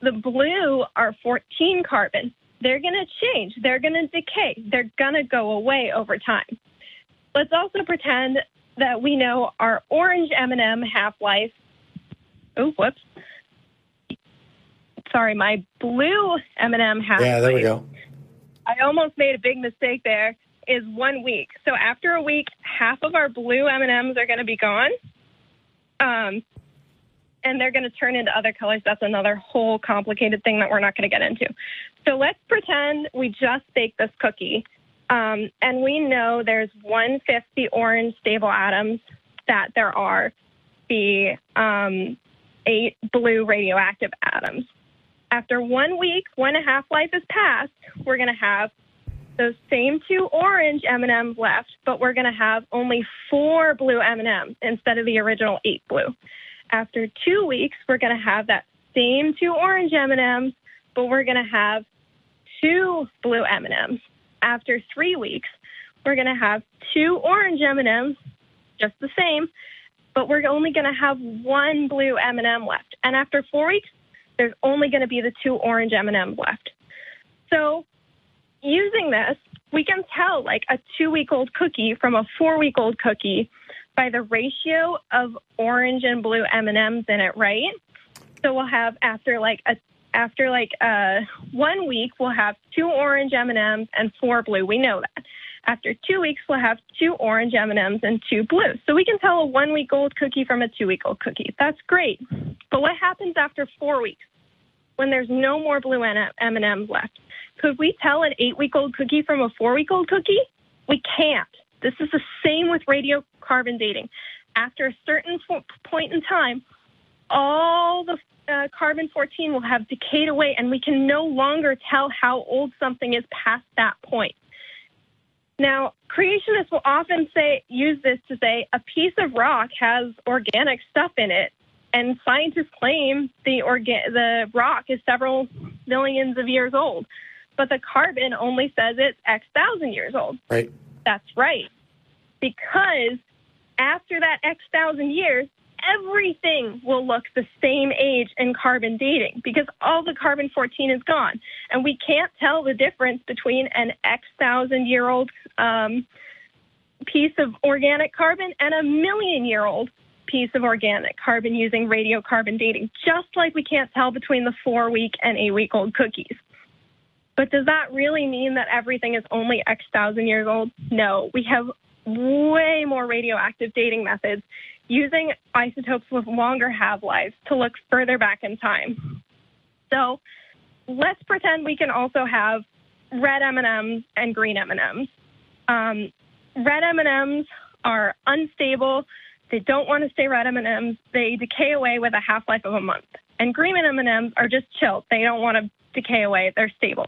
The blue are 14 carbon. They're going to change. They're going to decay. They're going to go away over time. Let's also pretend that we know our orange M&M half-life. Oh, whoops. Sorry, my blue M&M half-life. Yeah, there we go. I almost made a big mistake there. Is one week. So after a week, half of our blue M&Ms are going to be gone. Um, and they're going to turn into other colors. That's another whole complicated thing that we're not going to get into. So let's pretend we just baked this cookie, um, and we know there's one fifth the orange stable atoms that there are the um, eight blue radioactive atoms. After one week, when a half life is passed, we're going to have those same two orange M&Ms left, but we're going to have only four blue M&Ms instead of the original eight blue. After two weeks, we're going to have that same two orange M&Ms, but we're going to have two blue M&Ms. After three weeks, we're going to have two orange M&Ms, just the same, but we're only going to have one blue M&M left. And after four weeks, there's only going to be the two orange M&Ms left. So using this, we can tell like a two-week-old cookie from a four-week-old cookie by the ratio of orange and blue M&Ms in it, right? So we'll have after like a after like uh, one week, we'll have two orange M&Ms and four blue. We know that. After two weeks, we'll have two orange M&Ms and two blue. So we can tell a one-week-old cookie from a two-week-old cookie. That's great. But what happens after four weeks when there's no more blue M&Ms left? Could we tell an eight-week-old cookie from a four-week-old cookie? We can't. This is the same with radiocarbon dating. After a certain point in time, all the uh, carbon 14 will have decayed away, and we can no longer tell how old something is past that point. Now, creationists will often say use this to say a piece of rock has organic stuff in it, and scientists claim the orga- the rock is several millions of years old, but the carbon only says it's X thousand years old. Right. That's right. Because after that X thousand years, everything will look the same age in carbon dating because all the carbon 14 is gone. And we can't tell the difference between an X thousand year old um, piece of organic carbon and a million year old piece of organic carbon using radiocarbon dating, just like we can't tell between the four week and eight week old cookies. But does that really mean that everything is only X thousand years old? No. We have way more radioactive dating methods using isotopes with longer half lives to look further back in time. So let's pretend we can also have red M&Ms and green M&Ms. Um, red M&Ms are unstable. They don't want to stay red M&Ms. They decay away with a half-life of a month. And green M&Ms are just chilled. They don't want to decay away. They're stable.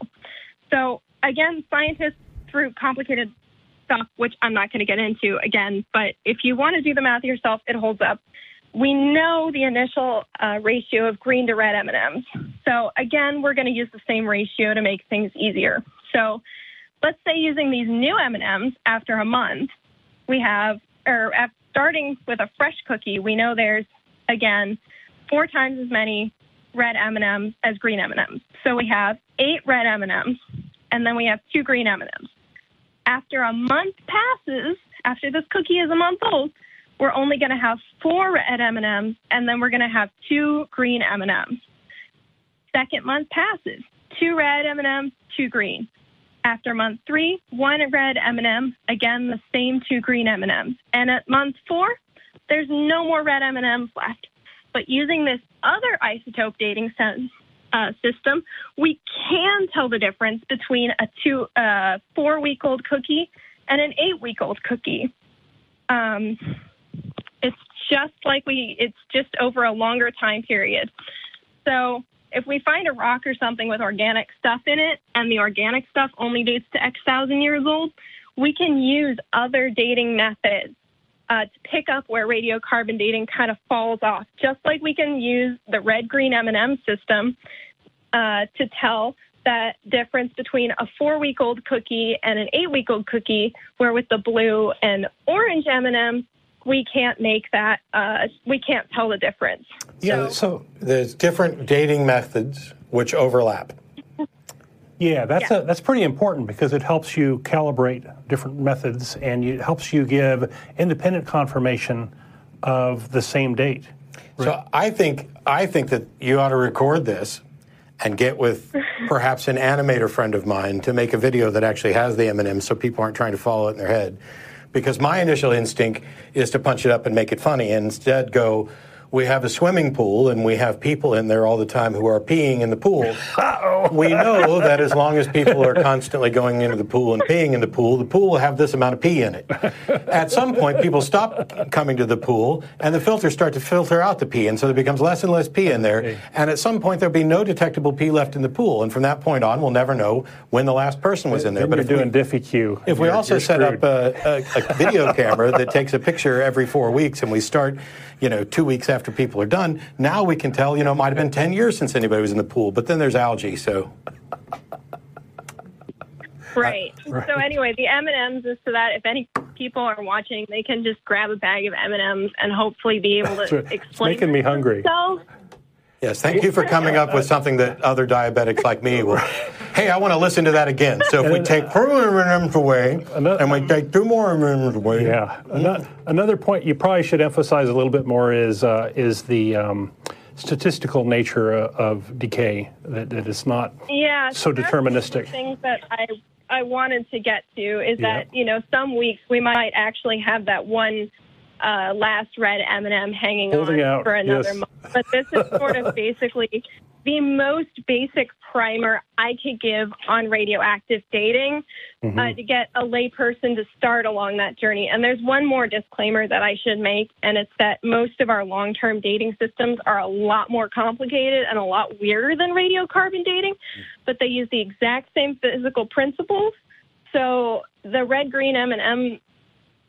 So again, scientists through complicated stuff, which I'm not going to get into again, but if you want to do the math yourself, it holds up. We know the initial uh, ratio of green to red M&Ms. So again, we're going to use the same ratio to make things easier. So let's say using these new M&Ms after a month, we have, or starting with a fresh cookie, we know there's, again, four times as many red M&Ms as green M&Ms. So we have eight red M&Ms, and then we have two green M&Ms after a month passes, after this cookie is a month old, we're only going to have four red M&Ms, and then we're going to have two green M&Ms. Second month passes, two red M&Ms, two green. After month three, one red M&M, again the same two green M&Ms. And at month four, there's no more red M&Ms left. But using this other isotope dating sense, uh, system, we can tell the difference between a two, uh, four week old cookie and an eight week old cookie. Um, it's just like we, it's just over a longer time period. So if we find a rock or something with organic stuff in it and the organic stuff only dates to X thousand years old, we can use other dating methods uh, to pick up where radiocarbon dating kind of falls off. Just like we can use the red green M&M system uh, to tell that difference between a four week old cookie and an eight week old cookie, where with the blue and orange M&M, we can't make that, uh, we can't tell the difference. Yeah, so, so there's different dating methods which overlap. Yeah, that's yeah. A, that's pretty important because it helps you calibrate different methods and it helps you give independent confirmation of the same date. Right? So I think I think that you ought to record this and get with [laughs] perhaps an animator friend of mine to make a video that actually has the M&M so people aren't trying to follow it in their head. Because my initial instinct is to punch it up and make it funny and instead go, we have a swimming pool and we have people in there all the time who are peeing in the pool. We know that as long as people are constantly going into the pool and peeing in the pool, the pool will have this amount of pee in it. At some point, people stop coming to the pool and the filters start to filter out the pee, and so there becomes less and less pee in there. And at some point, there'll be no detectable pee left in the pool, and from that point on, we'll never know when the last person was in there. Then but if doing we, DiffyQ, if we also set up a, a, a video camera that takes a picture every four weeks, and we start you know, two weeks after people are done. Now we can tell, you know, it might have been 10 years since anybody was in the pool, but then there's algae, so. [laughs] Right. right. So anyway, the M and M's is so that if any people are watching, they can just grab a bag of M and M's and hopefully be able to explain. It's making me hungry. Themselves. Yes, thank you for coming up with something that other diabetics like me will. [laughs] Hey, I want to listen to that again. So if we take four M&Ms away and we take two more M&Ms away. Yeah. Another point you probably should emphasize a little bit more is uh, is the um, statistical nature of decay. That, that it's not yeah, so deterministic. Things that I I wanted to get to is yeah. that you know some weeks we might actually have that one uh, last red M&M hanging Holding on out, for another yes. month. But this is sort of [laughs] basically the most basic primer I could give on radioactive dating mm-hmm. uh, to get a layperson to start along that journey. And there's one more disclaimer that I should make, and it's that most of our long term dating systems are a lot more complicated and a lot weirder than radiocarbon dating, but they use the exact same physical principles. So the red green M&M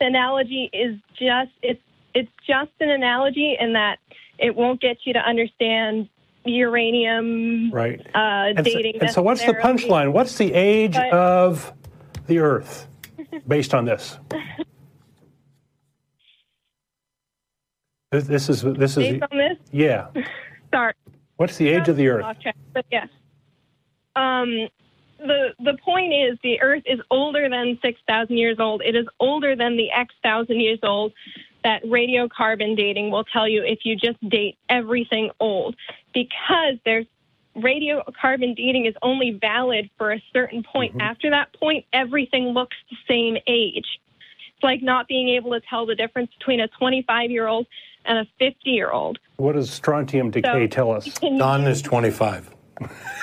analogy is just it's it's just an analogy in that It won't get you to understand uranium Right. uh, And so, dating. and so what's the punchline? What's the age But- of the Earth based on this? This, this is this is Based on this, yeah. [laughs] sorry. What's the age of the Earth? Track, but yes. Um, the the point is the Earth is older than six thousand years old. It is older than the X thousand years old that radiocarbon dating will tell you if you just date everything old, because there's radiocarbon dating is only valid for a certain point. Mm-hmm. After that point, everything looks the same age. It's like not being able to tell the difference between a 25 year old and a 50 year old. What does strontium decay tell us? Don is 25,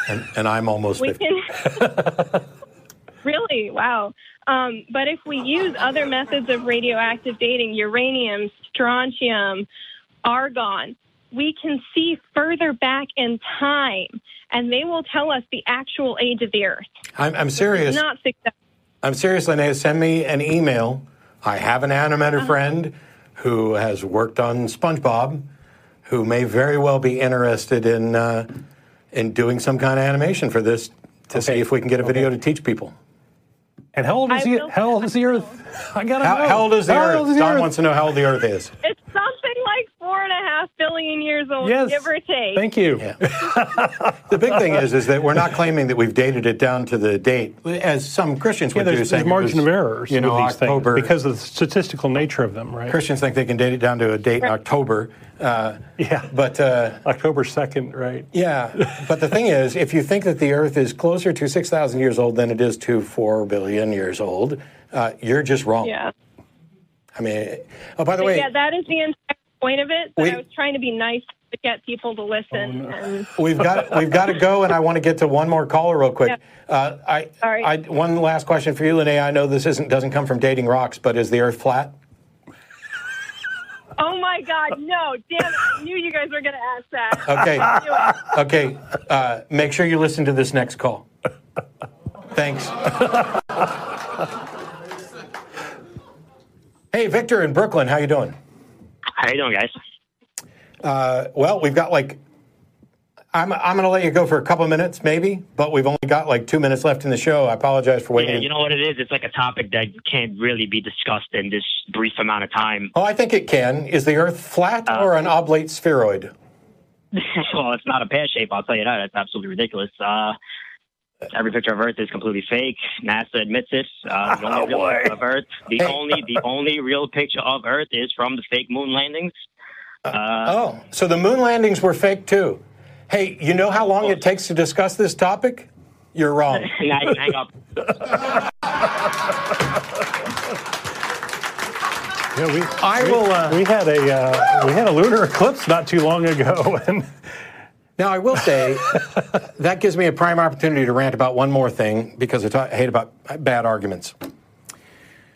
and, and I'm almost 50. can [laughs] really wow um, but if we use other methods of radioactive dating uranium strontium argon we can see further back in time and they will tell us the actual age of the earth I'm, I'm serious. not six I'm serious, Linnea. Send me an email. I have an animator Uh-huh. friend who has worked on SpongeBob, who may very well be interested in uh, in doing some kind of animation for this to see if we can get a video to teach people. And how old is I the how old is the Earth? [laughs] I gotta How, know. how old is the How Earth? old is the Don Earth? wants to know how old the Earth is. it's something like four and a half billion years old Yes. give or take Thank you. [laughs] The big thing is, is that we're not claiming that we've dated it down to the date, as some Christians Yeah, would do. there's, saying there's margin was, of error You know, with these October. things because of the statistical nature of them, right? Christians think they can date it down to a date in October. Uh, Yeah. But uh, October second, right? yeah, but the thing is, if you think that the Earth is closer to six thousand years old than it is to four billion years old, uh, you're just wrong. yeah I mean, oh, by the way, yeah that is the entire point of it but We- i was trying to be nice to get people to listen and We've got we've got to go, and I want to get to one more caller real quick. Uh, I, Sorry. I one last question for you, Linnea. I know this isn't doesn't come from dating rocks, but is the Earth flat? [laughs] Oh my God, no! Damn it! I knew you guys were going to ask that. Okay, I knew it. okay. Uh, make sure you listen to this next call. Thanks. [laughs] hey, Victor in Brooklyn, how you doing? How you doing, guys? Uh, well, we've got like. I'm, I'm going to let you go for a couple minutes, maybe, but we've only got like two minutes left in the show. I apologize for waiting. Yeah, you know what it is? It's like a topic that can't really be discussed in this brief amount of time. Oh, I think it can. Is the Earth flat or an oblate spheroid? [laughs] well, it's not a pear shape, I'll tell you that. That's absolutely ridiculous. Uh, every picture of Earth is completely fake. NASA admits it. Uh, the only [laughs] real picture of Earth, the only the only real picture of Earth is from the fake moon landings. Uh, Oh, so the moon landings were fake too. Hey, you know how long it takes to discuss this topic? You're wrong. [laughs] now you hang up. [laughs] Yeah, we, I we, will, uh, we had a uh, we had a lunar eclipse not too long ago, and Now, I will say [laughs] that gives me a prime opportunity to rant about one more thing because I, hate about bad arguments.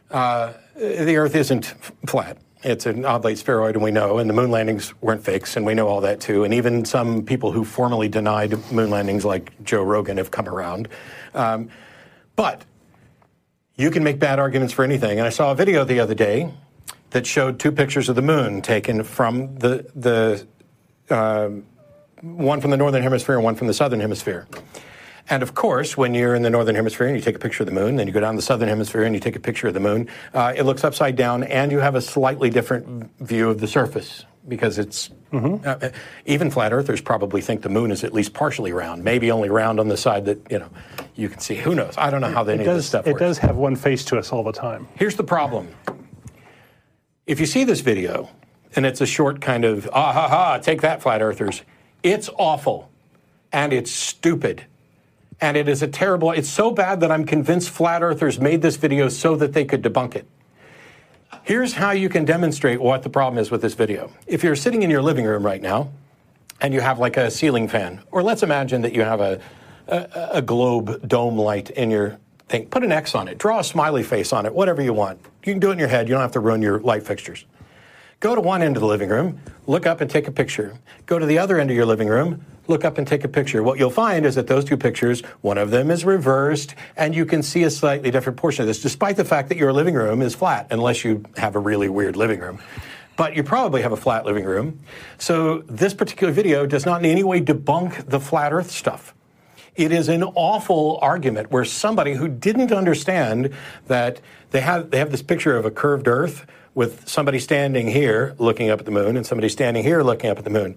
Uh, the Earth isn't f- flat. It's an oblate spheroid, and we know, and the moon landings weren't fakes, and we know all that too. And even some people who formally denied moon landings, like Joe Rogan, have come around. Um, but you can make bad arguments for anything. And I saw a video the other day that showed two pictures of the moon taken from the the um, one from the northern hemisphere and one from the southern hemisphere. And of course, when you're in the northern hemisphere and you take a picture of the moon, then you go down the southern hemisphere and you take a picture of the moon, uh, it looks upside down, and you have a slightly different view of the surface because it's uh, even flat earthers probably think the moon is at least partially round, maybe only round on the side that you know you can see. Who knows? I don't know how it of this does stuff it works. does have one face to us all the time. Here's the problem. If you see this video, and it's a short kind of, ah ha ha, take that, flat earthers, it's awful. And it's stupid. And it is a terrible, it's so bad that I'm convinced flat earthers made this video so that they could debunk it. Here's how you can demonstrate what the problem is with this video. If you're sitting in your living room right now, and you have like a ceiling fan, or let's imagine that you have a, a, a globe dome light in your thing. Put an X on it, draw a smiley face on it, whatever you want. You can do it in your head, you don't have to ruin your light fixtures. Go to one end of the living room, look up and take a picture. Go to the other end of your living room, look up and take a picture. What you'll find is that those two pictures, one of them is reversed, and you can see a slightly different portion of this, despite the fact that your living room is flat, unless you have a really weird living room. but you probably have a flat living room. So this particular video does not in any way debunk the flat earth stuff. It is an awful argument where somebody who didn't understand that they have they have this picture of a curved earth with somebody standing here looking up at the moon and somebody standing here looking up at the moon.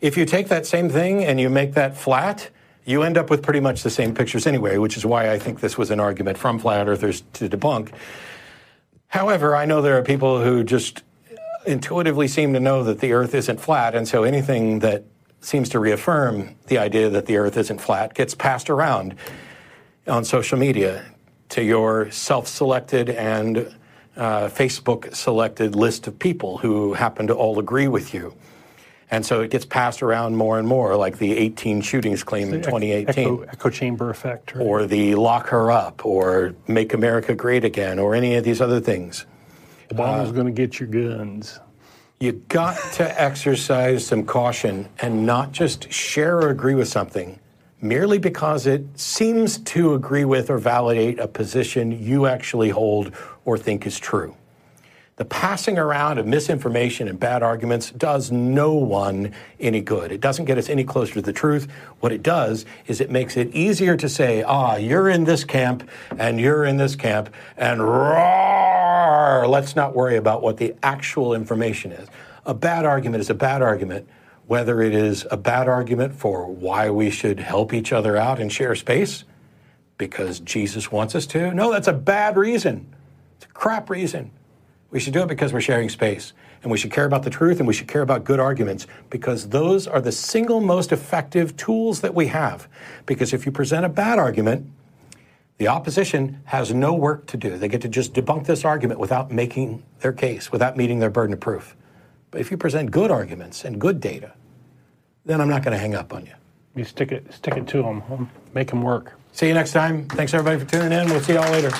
If you take that same thing and you make that flat, you end up with pretty much the same pictures anyway, which is why I think this was an argument from flat earthers to debunk. However, I know there are people who just intuitively seem to know that the earth isn't flat, and so anything that seems to reaffirm the idea that the earth isn't flat gets passed around on social media to your self selected and uh, Facebook selected list of people who happen to all agree with you. And so it gets passed around more and more, like the 18 shootings claim in 2018. Echo, echo chamber effect. Right? Or the lock her up, or make America great again, or any of these other things. Obama's uh, going to get your guns. You got to exercise some caution and not just share or agree with something merely because it seems to agree with or validate a position you actually hold or think is true. The passing around of misinformation and bad arguments does no one any good. It doesn't get us any closer to the truth. What it does is it makes it easier to say, ah, you're in this camp and you're in this camp, and roar, let's not worry about what the actual information is. A bad argument is a bad argument, whether it is a bad argument for why we should help each other out and share space because Jesus wants us to. No, that's a bad reason. It's a crap reason. We should do it because we're sharing space. And we should care about the truth and we should care about good arguments because those are the single most effective tools that we have. Because if you present a bad argument, the opposition has no work to do. They get to just debunk this argument without making their case, without meeting their burden of proof. But if you present good arguments and good data, then I'm not going to hang up on you. You stick it, stick it to them, make them work. See you next time. Thanks everybody for tuning in. We'll see y'all later.